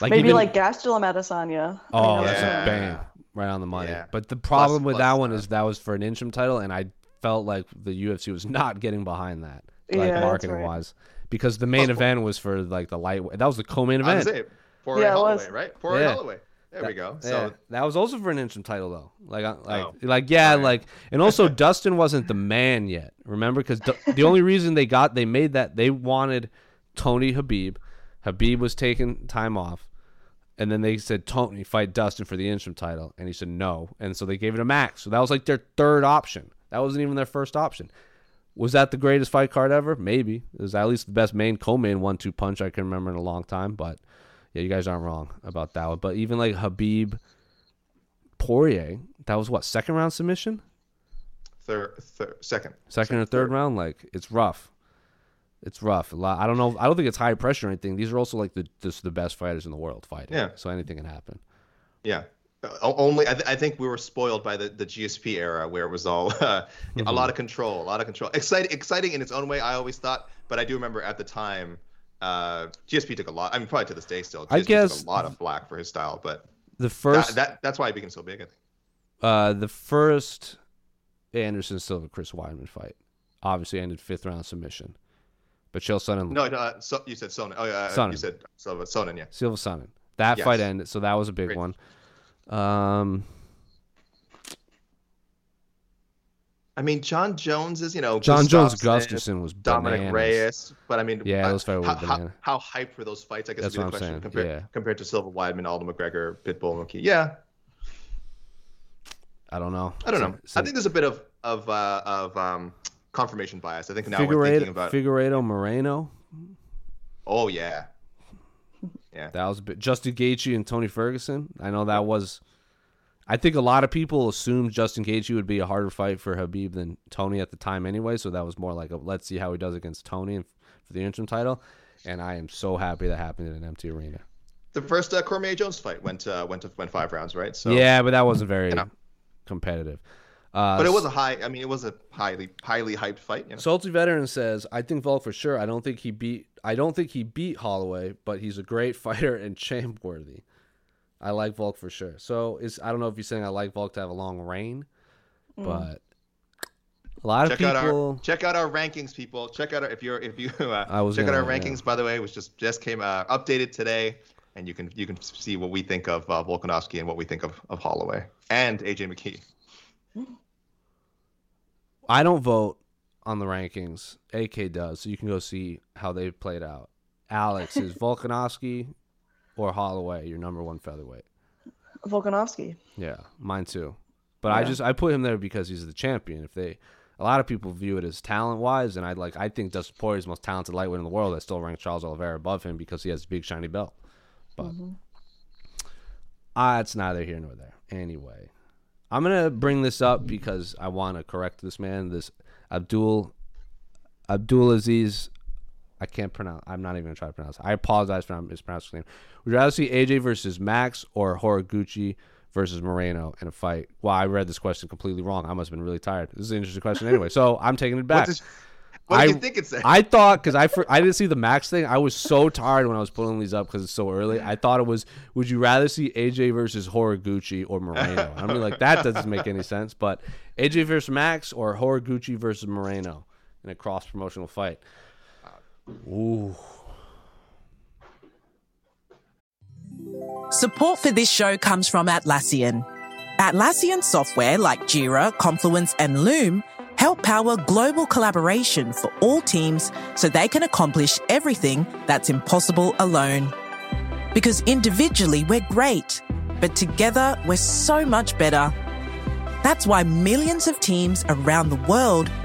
Like Maybe even- like Gastelum Adesanya. Oh, that's Yeah. a bang right on the money. Yeah. But the problem Plus- with plus, that one is that was for an interim title, and I felt like the UFC was not getting behind that, like Yeah, marketing right. wise, because the main Oh. event was for like the lightweight. That was the co-main I was event. gonna say Poirier Yeah, Holloway, was. right? Poirier Yeah. Holloway. There we go. Yeah, So that was also for an interim title though. Like, like, Oh. like, yeah, Alright. like, and also Dustin wasn't the man yet. Remember, because the only reason they got they made that they wanted Tony Khabib. Khabib was taking time off, and then they said Tony fight Dustin for the interim title, and he said no, and so they gave it to Max. So that was like their third option. That wasn't even their first option. Was that the greatest fight card ever? Maybe. It was at least the best main co-main one-two punch I can remember in a long time. But yeah, you guys aren't wrong about that one. But even like Khabib Poirier, that was what second round submission, third, third, second, second or third round. Like it's rough. It's rough. A lot. I don't know. I don't think it's high pressure or anything. These are also like the just the best fighters in the world fighting. Yeah. So anything can happen. Yeah. Only, I, th- I think we were spoiled by the, the GSP era where it was all uh, Mm-hmm. a lot of control, a lot of control. Exciting, exciting in its own way. I always thought, but I do remember at the time, uh, GSP took a lot. I mean, probably to this day still. GSP I guess- took a lot of flack for his style, but The that, first, that that's why he became so big. I think. uh, the first Anderson Silva Chris Weidman fight, obviously ended fifth round submission. But Chael Sonnen, No, no uh, so, you said Sonnen. Oh, yeah, Sonnen. you said Silva. Sonnen, yeah. Silva Sonnen. That Yes. fight ended, so that was a big Great. one. Um, I mean, Jon Jones is, you know, Jon Jones Gustafsson was Dominick bananas. Reyes, but I mean, Yeah, those fights how, how, how hyped were those fights? I guess That's would be the question saying, compared yeah. compared to Silva, Weidman, Aldo McGregor, Pitbull, McKee. Yeah, I don't know. I don't know. so I think there's a bit of of uh, of um, confirmation bias. I think now we're thinking Figueiredo, about. Figueiredo Moreno. oh yeah, yeah, That was a bit. Justin Gaethje and Tony Ferguson. I know that was. I think a lot of people assumed Justin Gaethje would be a harder fight for Khabib than Tony at the time, anyway. So that was more like a let's see how he does against Tony for the interim title. And I am so happy that happened in an empty arena. The first uh, Cormier Jones fight went uh, went to went five rounds, right? So yeah, but that wasn't very You know. competitive. Uh, but it was a high. I mean, it was a highly highly hyped fight. You know? Salty veteran says, "I think Volk for sure. I don't think he beat. I don't think he beat Holloway, but he's a great fighter and champ worthy. I like Volk for sure. So it's. I don't know if you're saying I like Volk to have a long reign, but a lot check of out people. our check out our rankings, people. Check out our, if you're if you uh, I was check out our gonna, yeah. rankings. By the way, which just just came uh, updated today, and you can you can see what we think of uh, Volkanovski and what we think of of Holloway and AJ McKee. I don't vote on the rankings. AK does, so you can go see how they played out. Alex is Volkanovski or Holloway your number one featherweight. Volkanovski. Yeah, mine too. But I just I put him there because he's the champion. If they, a lot of people view it as talent wise, and I like I think Dustin Poirier is the most talented lightweight in the world. I still rank Charles Oliveira above him because he has a big shiny belt. But ah, it's neither here nor there. Anyway, I'm gonna bring this up because I want to correct this man. This Abdul Abdul Aziz. I can't pronounce. I'm not even gonna try to pronounce. It. I apologize for mispronouncing his name. Would you rather see AJ versus Max or Horiguchi versus Moreno in a fight? Well, I read this question completely wrong. I must have been really tired. This is an interesting question anyway. So I'm taking it back. What, did, what do I- you think it said? I thought because I I didn't see the Max thing. I was so tired when I was pulling these up because it's so early. I thought it was would you rather see AJ versus Horiguchi or Moreno? I mean, like that doesn't make any sense. But AJ versus Max or Horiguchi versus Moreno in a cross promotional fight. Ooh, Support for this show comes from Atlassian. Atlassian software like Jira, Confluence, and Loom help power global collaboration for all teams so they can accomplish everything that's impossible alone. Because individually we're great, but together we're so much better. That's why millions of teams around the world,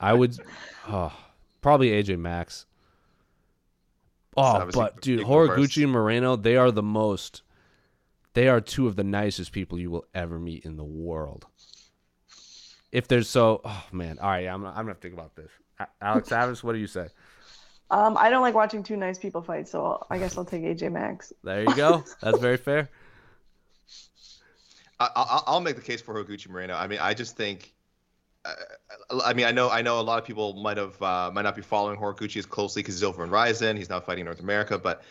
I would, oh, probably AJ Max. Oh, but dude, equal first. Horiguchi and Moreno, they are the most. They are two of the nicest people you will ever meet in the world. If there's so, oh man, all right, I'm, I'm gonna have to think about this. Alex Savage, what do you say? Um, I don't like watching two nice people fight, so I guess I'll take AJ Max. There you go. That's very fair. I, I, I'll make the case for Hoguchi Moreno. I mean, I just think. Uh, I mean, I know, I know, a lot of people might have, uh, might not be following Horiguchi as closely because he's over in Rizin. He's now fighting in North America, but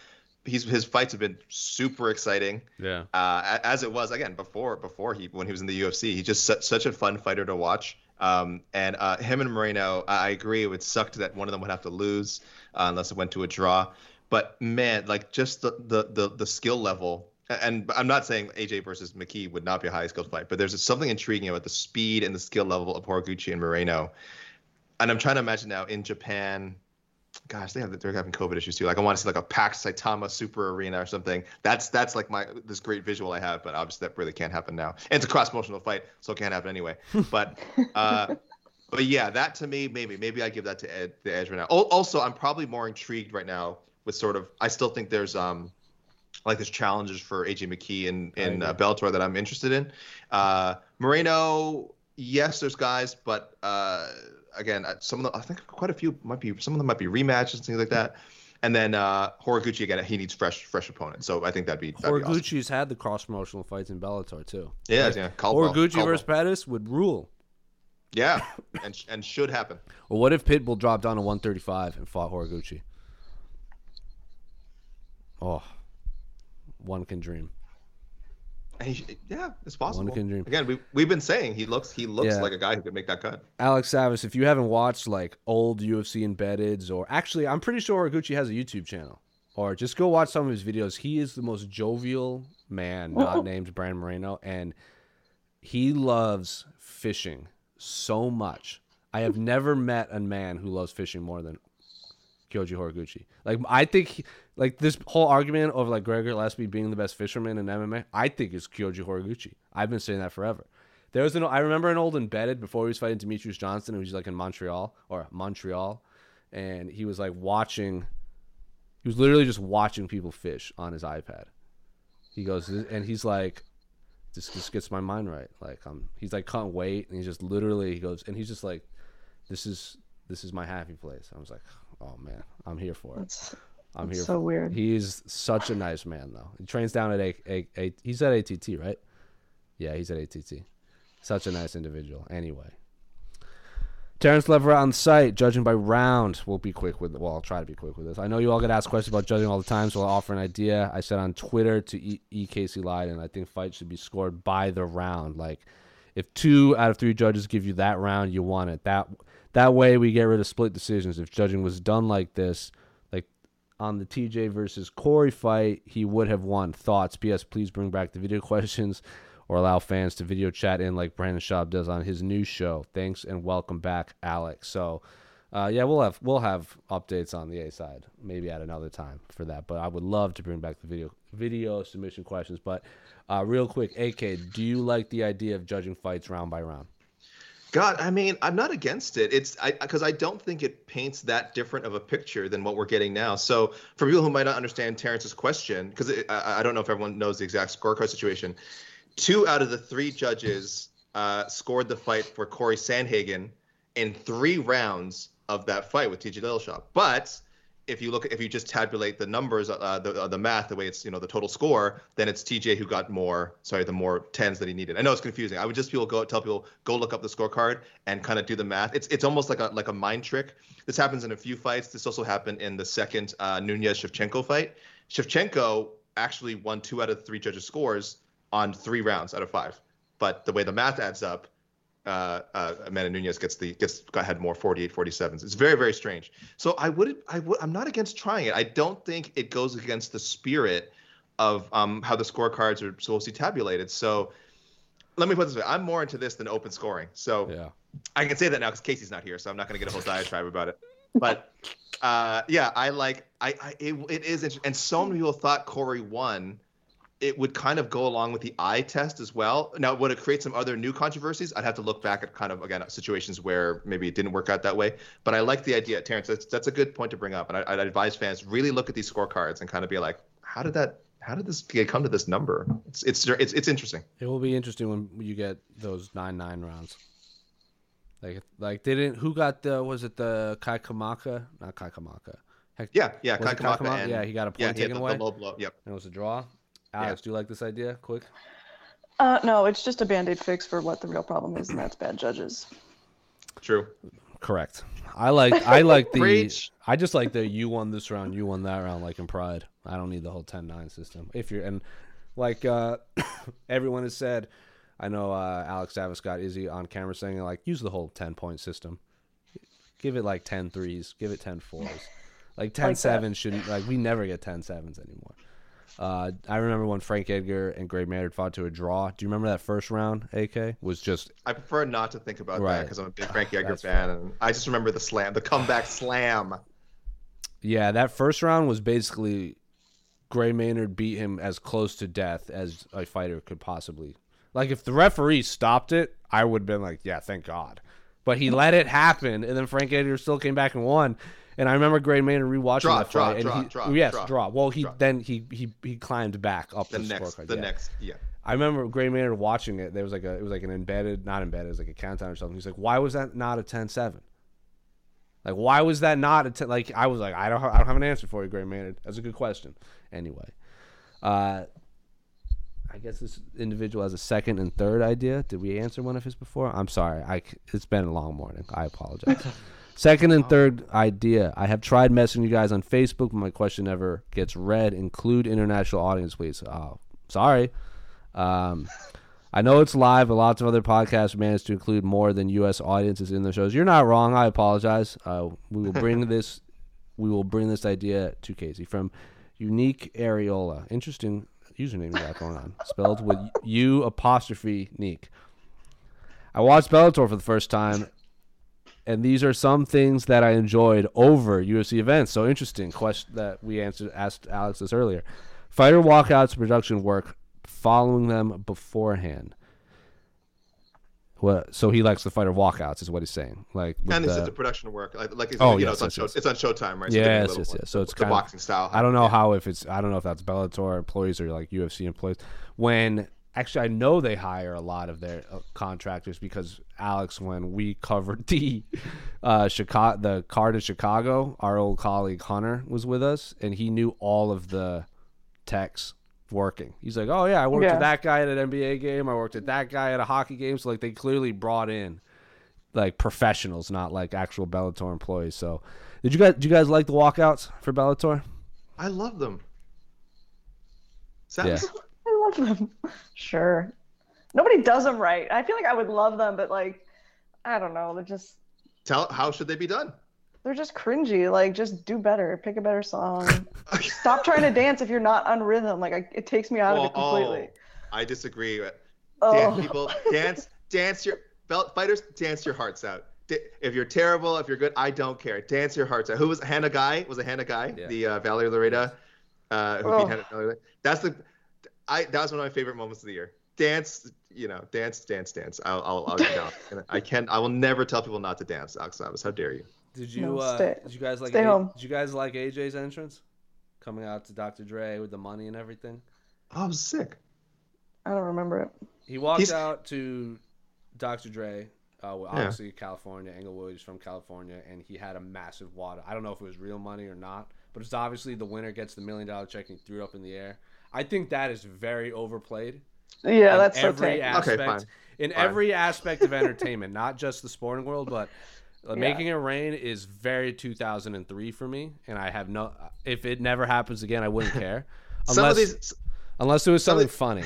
he's his fights have been super exciting. Yeah. Uh, as it was again before, before he when he was in the UFC, he's just such, such a fun fighter to watch. Um, and uh, him and Moreno, I I agree. It would suck that one of them would have to lose uh, unless it went to a draw. But man, like just the the the, the skill level. And I'm not saying AJ versus McKee would not be a high skilled fight, but there's something intriguing about the speed and the skill level of Horiguchi and Moreno. And I'm trying to imagine now in Japan, gosh, they have they're having COVID issues too. Like I want to see like a packed Saitama Super Arena or something. That's that's like my this great visual I have, but obviously that really can't happen now. And it's a cross promotional fight, so it can't happen anyway. But uh, but yeah, that to me maybe maybe I give that to Ed, the edge right now. Al- Also, I'm probably more intrigued right now with sort of I still think there's um like there's challenges for AJ McKee and in uh, Bellator that I'm interested in. Uh, Moreno, yes, there's guys, but uh, again, uh, some of them I think quite a few might be some of them might be rematches and things like that. And then uh, Horiguchi again, he needs fresh fresh opponents, so I think that'd be that'd awesome. Had the cross promotional fights in Bellator too. Yeah, yeah, Caldwell, Horiguchi Caldwell. versus Pettis would rule. yeah, and and should happen. Well, what if Pitbull dropped down to 135 and fought Horiguchi? Oh, one can dream. And he, yeah, it's possible. One can dream. Again, we we've been saying he looks he looks Yeah. like a guy who could make that cut. Alex Savas, if you haven't watched like old UFC embeddeds, or actually, I'm pretty sure Horiguchi has a YouTube channel, or just go watch some of his videos. He is the most jovial man, not named Brandon Moreno, and he loves fishing so much. I have never met a man who loves fishing more than Kyoji Horiguchi. Like I think, like this whole argument over like Gregor Gillespie being the best fisherman in MMA, I think is Kyoji Horiguchi. I've been saying that forever. There was an I remember an old embedded before he was fighting Demetrious Johnson. And he was like in Montreal or Montreal, and he was like watching. He was literally just watching people fish on his iPad. He goes and he's like, this just gets my mind right. Like um, he's like can't wait, and he's just literally he goes and he's just like, this is this is my happy place. I was like, oh man, I'm here for it. It's, I'm here. so for weird. He's such a nice man, though. He trains down at a, a, a he's at ATT, right? Yeah, he's at ATT. Such a nice individual. Anyway, Terrence Leverett on site, judging by round. We'll be quick with. Well, I'll try to be quick with this. I know you all get asked questions about judging all the time, so I'll offer an idea. I said on Twitter to E, e Casey Leiden, I think fights should be scored by the round. Like, if two out of three judges give you that round, you want it. That that way we get rid of split decisions. If judging was done like this, like on the TJ versus Corey fight, he would have won. Thoughts? P.S. Please bring back the video questions or allow fans to video chat in like Brandon Schaub does on his new show. Thanks and welcome back, Alex. So, uh, yeah, we'll have we'll have updates on the A side maybe at another time for that. But I would love to bring back the video video submission questions. But uh, real quick, AK, do you like the idea of judging fights round by round? God, I mean, I'm not against it. It's I because I don't think it paints that different of a picture than what we're getting now. So for people who might not understand Terrence's question, because I, I don't know if everyone knows the exact scorecard situation, two out of the three judges uh, scored the fight for Corey Sandhagen in three rounds of that fight with TJ Dillashaw. But if you look, if you just tabulate the numbers, uh, the uh, the math, the way it's you know the total score, then it's TJ who got more. Sorry, the more tens that he needed. I know it's confusing. I would just people go tell people go look up the scorecard and kind of do the math. It's it's almost like a like a mind trick. This happens in a few fights. This also happened in the second uh, Nunes Shevchenko fight. Shevchenko actually won two out of three judges' scores on three rounds out of five. But the way the math adds up, uh, uh, Amanda Nunes gets the gets got had more 48 47s. It's very very strange. So I wouldn't I would I'm not against trying it. I don't think it goes against the spirit of um, how the scorecards are supposed to be tabulated. So let me put this way: I'm more into this than open scoring. So Yeah. I can say that now because Casey's not here, so I'm not going to get a whole diatribe about it. But uh, yeah, I like I, I it, it is interesting. and so many people thought Corey won. It would kind of go along with the eye test as well. Now, would it create some other new controversies? I'd have to look back at kind of again situations where maybe it didn't work out that way. But I like the idea, Terrence. That's, that's a good point to bring up, and I, I'd advise fans really look at these scorecards and kind of be like, how did that? How did this get- come to this number? It's it's it's, it's interesting. It will be interesting when you get those nine nine rounds. Like like they didn't who got the was it the Kai Kamaka? Not Kai Kamaka. Heck, Yeah, yeah. Kai Kamaka and- yeah, he got a point yeah, taken the, away. the low blow. Yep. and it was a draw. Alex, do you like this idea? Quick. Uh, no, it's just a band-aid fix for what the real problem is, and that's bad judges. True. Correct. I like I like the Preach. I just like the you won this round, you won that round like in Pride. I don't need the whole 10-9 system. If you're and like uh everyone has said, I know uh Alex Davis got Izzy on camera saying like use the whole 10 point system. Give it like 10 threes, give it 10 fours. Like 10 Like that. sevens shouldn't like we never get 10 sevens anymore. Uh, I remember when Frank Edgar and Gray Maynard fought to a draw. Do you remember that first round? AK was just I prefer not to think about that because I'm a big Frankie Edgar fan, and I just remember the slam, the comeback slam. Yeah, that first round was basically Gray Maynard beat him as close to death as a fighter could possibly. Like if the referee stopped it, I would have been like, yeah, thank God. But he let it happen, and then Frank Edgar still came back and won. And I remember Gray Maynard rewatching Draw, that draw, fight, and draw, he, draw, yes, draw, draw. Well, he draw. then he he he climbed back up The the, next, scorecard. the yeah. next, yeah. I remember Gray Maynard watching it. There was like a it was like an embedded, not embedded, it was like a countdown or something. He's like, why was that not a 10-7? Like, why was that not a 10? Like, I was like, I don't, ha- I don't have an answer for you, Gray Maynard. That's a good question. Anyway, uh, I guess this individual has a second and third idea. Did we answer one of his before? I'm sorry. I it's been a long morning. I apologize. Second and third idea. I have tried messaging you guys on Facebook, but my question never gets read. Include international audience, please. Oh, sorry. Um, I know it's live, but lots of other podcasts manage to include more than U.S. audiences in their shows. You're not wrong. I apologize. Uh, we will bring this. We will bring this idea to Casey from Unique Areola. Interesting username you got going on. Spelled with U apostrophe Neek. I watched Bellator for the first time, and these are some things that I enjoyed over UFC events. So interesting question that we answered asked Alex this earlier. Fighter walkouts, production work, following them beforehand. What? So he likes the fighter walkouts, is what he's saying. Like, And it's the- just the production work, like, like it's, Oh, you know, yes, it's, on yes, show, yes. it's on Showtime, right? So Yes, yes, yes. So it's the kind boxing style. I don't know yeah. how if it's I don't know if that's Bellator employees or like UFC employees. When actually I know they hire a lot of their uh, contractors because Alex, when we covered the uh, Chicago, the card in Chicago, our old colleague Hunter was with us, and he knew all of the techs working. He's like, "Oh yeah, I worked Yeah. with that guy at an NBA game. I worked with that guy at a hockey game." So like they clearly brought in like professionals, not like actual Bellator employees. So did you guys did you guys like the walkouts for Bellator? I love them. Sam, Yeah. I love them. Sure. Nobody does them right. I feel like I would love them, but like, I don't know. They're just tell how should they be done? they're just cringy. Like, just do better. Pick a better song. Stop trying to dance if you're not on rhythm. Like, I, it takes me out of it completely. oh, I disagree. Dance, Oh. people, dance, dance your belt fighters, dance your hearts out. If you're terrible, if you're good, I don't care. Dance your hearts out. Who was Hannah Guy? Was it Hannah Guy? Yeah. The uh, Valerie Loureda, uh, who Oh. beat Hannah Loretta. That's the, I that was one of my favorite moments of the year. Dance, you know, dance, dance, dance. I'll, I'll, I'll get down. And I can, I will never tell people not to dance. Alex Savas, how dare you? Did you No, uh, stay- did you guys like stay A- home. did you guys like AJ's entrance coming out to Dr. Dre with the money and everything? Oh, sick. I don't remember it. He walked He's- out to Dr. Dre, uh, well, Yeah. obviously California, Englewood is from California, and he had a massive wad. I don't know if it was real money or not, but it's obviously the winner gets the million dollar check and he threw it up in the air. I think that is very overplayed. Yeah, in that's so every tanky. aspect fine. in Fine. every aspect of entertainment, not just the sporting world, but uh, Yeah. making it rain is very 2003 for me, and I have no. If it never happens again, I wouldn't care, Some unless of these, unless it was something the- funny.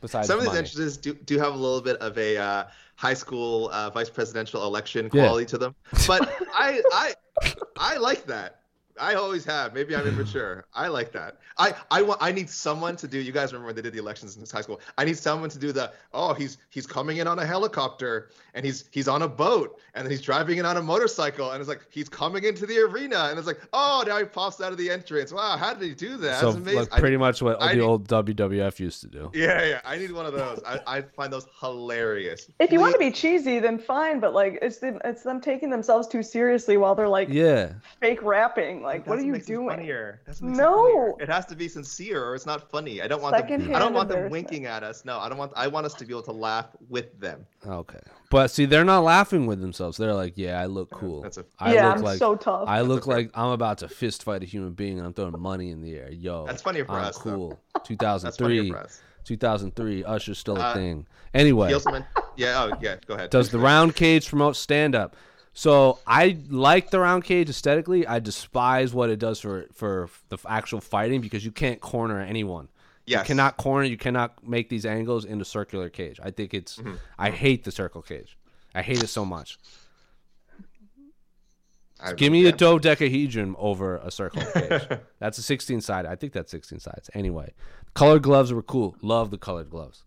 Besides some of these money. entrances do, do have a little bit of a uh, high school uh, vice presidential election Yeah. quality to them, but I I I like that. I always have. Maybe I'm immature. I like that. I I want. I need someone to do. You guys remember when they did the elections in high school? I need someone to do the. Oh, he's he's coming in on a helicopter and he's he's on a boat and he's driving in on a motorcycle and it's like he's coming into the arena and it's like oh now he pops out of the entrance. Wow, how did he do that? so That's amazing. like pretty need- much what I the need- old WWF used to do. Yeah, yeah. I need one of those. I, I find those hilarious. If you want to be cheesy, then fine. But like, it's them, it's them taking themselves too seriously while they're like Yeah. fake rapping. Like, what are you doing? Funnier. That's what makes No. funnier. It has to be sincere, or it's not funny. I don't want them. I don't want them winking at us. No, I don't want. I want us to be able to laugh with them. Okay. But see, they're not laughing with themselves. They're like, "Yeah, I look cool. That's a- I Yeah, look I'm like so tough. I look like I'm about to fist fight a human being and I'm throwing money in the air. Yo, That's funnier for I'm us, though. Cool. That's 2003. funnier for us. 2003. Usher's still a Uh, thing. Anyway, He yeah. Oh, yeah. Go ahead. does the round cage promote stand up? So I like the round cage aesthetically. I despise what it does for for the actual fighting because you can't corner anyone. You cannot corner. You cannot make these angles into circular cage. I think it's. Mm-hmm. I hate the circle cage. I hate it so much. I- Give me a dodecahedron over a circle cage. that's a 16 side. I think that's 16 sides. Anyway, colored gloves were cool. Love the colored gloves.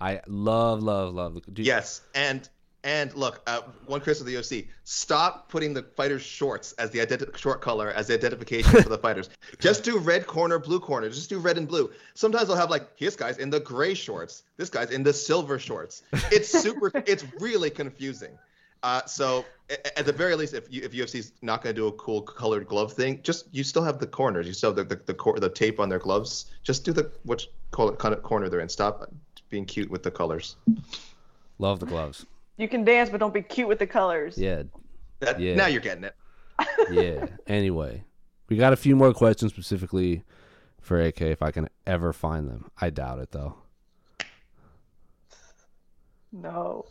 I love, love, love the. Yes, and and look, uh, one criticism of the UFC: stop putting the fighters' shorts as the identi- short color as the identification for the fighters. Just do red corner, blue corner. Just do red and blue. Sometimes they'll have like this guy's in the gray shorts, this guy's in the silver shorts. It's super. it's really confusing. Uh, so a- at the very least, if you, if UFC's not going to do a cool colored glove thing, just you still have the corners. You still have the the, the, cor- the tape on their gloves. Just do the which col- kind of corner they're in. Stop being cute with the colors. Love the gloves. You can dance, but don't be cute with the colors. Yeah, That, Yeah. Now you're getting it. yeah. anyway, we got a few more questions specifically for AK if I can ever find them. I doubt it though. No.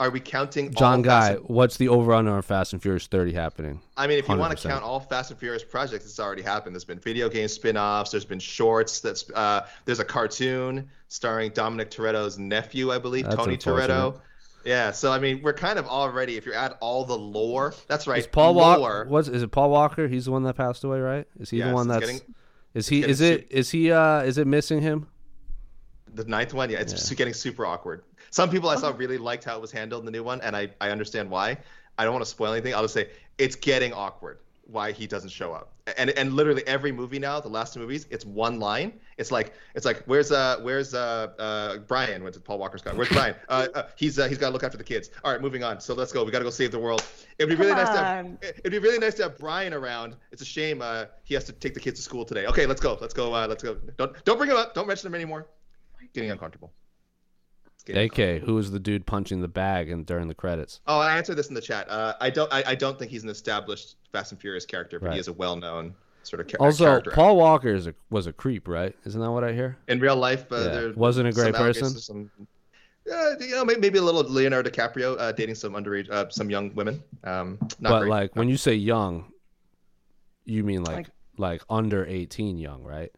Are we counting all John Guy, and- what's the over under on Fast and Furious 30 happening? I mean, if you want 100%. to count all Fast and Furious projects, it's already happened. There's been video game spin-offs. There's been shorts. That's uh, there's a cartoon starring Dominic Toretto's nephew, I believe, That's Tony. Toretto. Yeah, so I mean, we're kind of already. If you add all the lore, that's right. Is Paul Walker? Was is it? Paul Walker? He's the one that passed away, right? Is he Yes, the one that's? getting- is he? Is it? Is he? Uh, is it missing him? The ninth one, yeah, it's just getting super awkward. Some people I saw really liked how it was handled in the new one, and I, I understand why. I don't want to spoil anything. I'll just say it's getting awkward why he doesn't show up. And and literally every movie now, the last two movies, it's one line. It's like it's like where's uh where's uh uh Brian? What's it, Paul Walker's guy? Where's Brian? Uh, uh he's uh, he's got to look after the kids. All right, moving on. So let's go. We got to go save the world. It'd be really Come nice to have, it'd be really nice to have Brian around. It's a shame uh he has to take the kids to school today. Okay, let's go. Let's go. Uh, let's go. Don't don't bring him up. Don't mention him anymore. Getting uncomfortable. It's AK, who was the dude punching the bag and during the credits? Oh, I answered this in the chat. Uh, I don't. I, I don't think he's an established Fast and Furious character, but Right. he is a well-known sort of char- Also, character. Paul Walker is a, was a creep, right? Isn't that what I hear? in real life, uh, Yeah. there Wasn't a great some person? of Some, uh, you know, maybe, maybe a little Leonardo DiCaprio uh, dating some underage, uh, some young women. Um, not but great. like when you say young, you mean like Like- like under 18 young, right?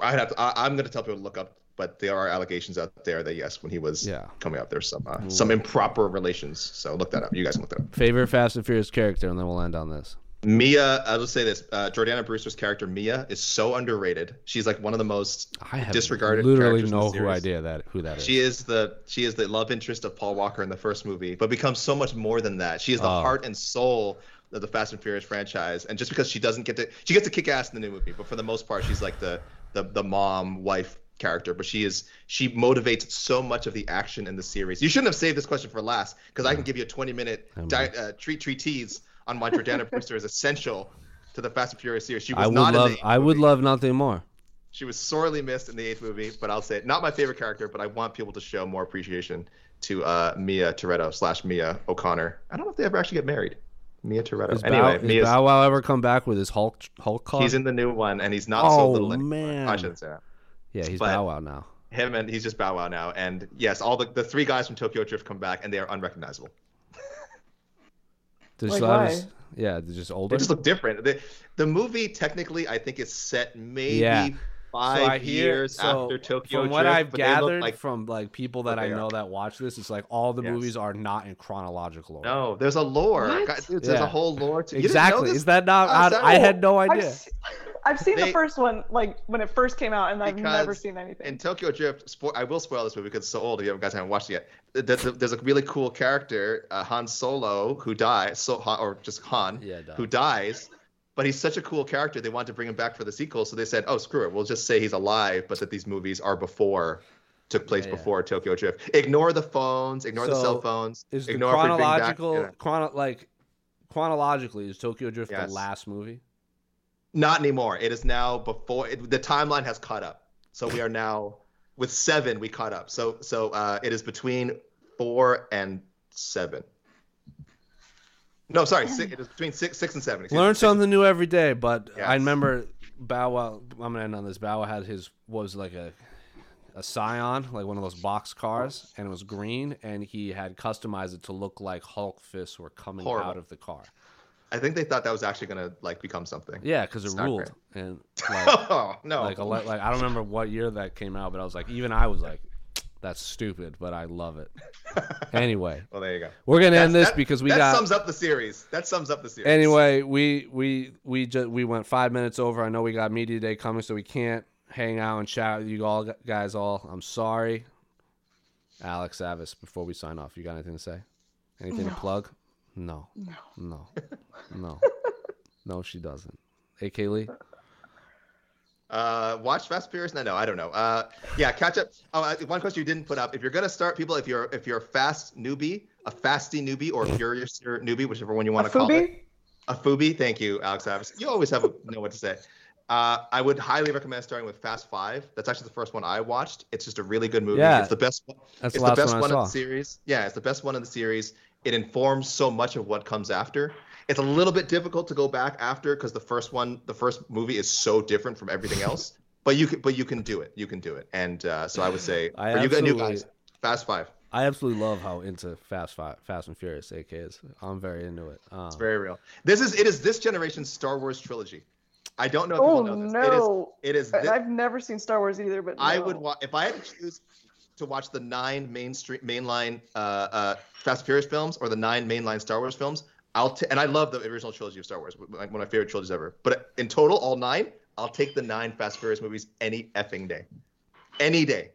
I'd have to, I, I'm going to tell people to look up, but there are allegations out there that yes, when he was Yeah. coming up, there's some uh, some improper relations. So look that up. You guys can look that up. Favorite Fast and Furious character, and then we'll end on this. Mia, I'll just say this: uh, Jordana Brewster's character Mia is so underrated. She's like one of the most I have disregarded. literally characters in the no who series. idea that who that is. She is the she is the love interest of Paul Walker in the first movie, but becomes so much more than that. She is the Oh. heart and soul of the Fast and Furious franchise. And just because she doesn't get to she gets to kick ass in the new movie, but for the most part she's like the the the mom wife character. But she is she motivates so much of the action in the series. You shouldn't have saved this question for last because I can give you a 20 minute di- uh, treat treatise on why Jordana Brewster is essential to the Fast and Furious series. She was I would not love in the eighth I would love nothing more. She was sorely missed in the eighth movie, but I'll say it. Not my favorite character, but I want people to show more appreciation to uh, Mia Toretto slash Mia O'Connor. I don't know if they ever actually get married. Mia Toretto. Is, anyway, Bow, Mia's, Bow Wow ever come back with his Hulk Hulk car? he's in the new one, and he's not so Oh, little anymore. man. I shouldn't say that. Yeah, he's but- Bow Wow now. Him and he's just Bow Wow now. And yes, all the, the three guys from Tokyo Drift come back, and they are unrecognizable. Does Like still have why? his- yeah, they're just older. They just look different. The, the movie, technically, I think is set maybe Yeah. five So hear- years so after Tokyo From what I've but they look gathered like from like people that I know are. that watch this, it's like all the Yes. movies are not in chronological order. No, there's a lore. What? God, dude, there's Yeah. a whole lore to you didn't know exactly. this? Is that not? Oh, I, so- I had no I've, idea. Se- I've seen They- the first one like when it first came out, and I've never seen anything. In Tokyo Drift, spo- I will spoil this movie because it's so old. If you guys haven't watched it yet, Th- th- there's a really cool character, uh, Han Solo, who dies, so Han, or just Han, Yeah, duh. who dies. But he's such a cool character. They wanted to bring him back for the sequel, so they said, "Oh, screw it. We'll just say he's alive, but that these movies are before." Took place Yeah, yeah. before Tokyo Drift. Ignore the phones. Ignore the cell phones. Is the ignore if we bring back- chronological yeah. chrono like chronologically is Tokyo Drift Yes. the last movie? Not anymore. It is now before it, the timeline has caught up. So we are now with seven. We caught up. So so uh, it is between four and seven. No, sorry, six, it is between six, six and seven. Learn something new every day. But I remember Bow Wow. I'm gonna end on this. Bow Wow had his was like a a Scion, like one of those box cars, and it was green, and he had customized it to look like Hulk fists were coming Horrible. out of the car. I think they thought that was actually gonna like become something. Yeah, because it not ruled, great. and like, Oh no. like, a, le- like I don't remember what year that came out, but I was like, even I was like, that's stupid, but I love it. Anyway, well, there you go. we're gonna end this that- because we that got sums up the series. That sums up the series. Anyway, we we we just we went five minutes over. I know we got media day coming, so we can't hang out and chat with you all guys. All I'm sorry, Alex Savis. Before we sign off, you got anything to say? Anything to plug? No, no, no, no, no. She doesn't. Hey, Kaylee. Uh, watch Fast and Furious? No, no, I don't know. Uh, yeah, catch up. Oh, uh, one question you didn't put up: If you're gonna start, people, if you're if you're a fast newbie, a fasty newbie, or furious newbie, whichever one you want to call it, a foobie. Thank you, Alex Avis. You always have a, know what to say. Uh, I would highly recommend starting with Fast Five. That's actually the first one I watched. It's just a really good movie. Yeah. It's the best one. That's it's the last the best one I one in the series. Yeah, it's the best one in the series. It informs so much of what comes after. It's a little bit difficult to go back after because the first one, the first movie, is so different from everything else. But you can, but you can do it. You can do it. And uh, so I would say I for you got new absolutely- guys, Fast Five. I absolutely love how into Fast Fi- Fast and Furious AK is. I'm very into it. Um, It's very real. This is it is this generation's Star Wars trilogy. I don't know if Oh people know this. no! It is. It I- is. Thi- I've never seen Star Wars either, but I would watch if I had to choose to watch the nine mainstream mainline uh, uh, Fast and Furious films or the nine mainline Star Wars films. I'll t- and I love the original trilogy of Star Wars, one of my favorite trilogies ever. But in total, all nine, I'll take the nine Fast and Furious movies any effing day, any day.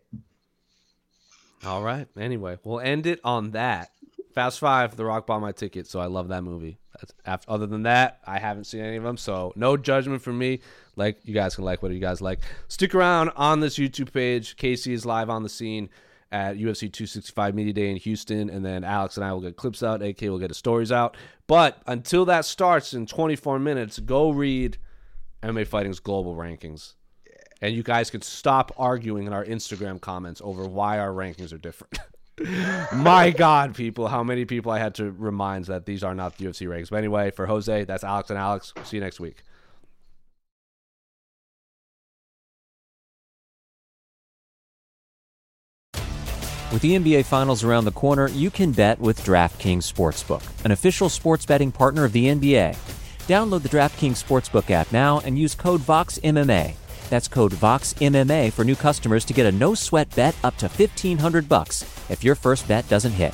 All right. Anyway, we'll end it on that. Fast Five, The Rock bought my ticket, so I love that movie. After, other than that, I haven't seen any of them, so no judgment from me. Like you guys can like what you guys like. Stick around on this YouTube page. Casey is live on the scene at UFC 265 Media Day in Houston, and then Alex and I will get clips out. AK will get his stories out. But until that starts in 24 minutes, go read MMA Fighting's global rankings. And you guys can stop arguing in our Instagram comments over why our rankings are different. My God, people, how many people I had to remind that these are not the UFC rankings. But anyway, for Jose, that's Alex and Alex. See you next week. With the NBA Finals around the corner, you can bet with DraftKings Sportsbook, an official sports betting partner of the NBA. Download the DraftKings Sportsbook app now and use code VOXMMA. That's code VOXMMA for new customers to get a no sweat bet up to 1500 bucks if your first bet doesn't hit.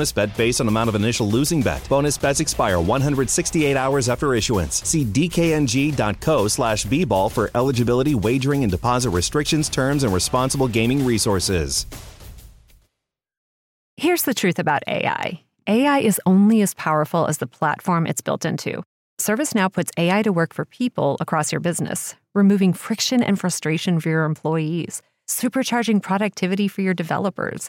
bonus bet based on amount of initial losing bet. Bonus bets expire 168 hours after issuance. See dkng.co slash bball for eligibility, wagering, and deposit restrictions, terms, and responsible gaming resources. Here's the truth about AI AI is only as powerful as the platform it's built into. ServiceNow puts AI to work for people across your business, removing friction and frustration for your employees, supercharging productivity for your developers,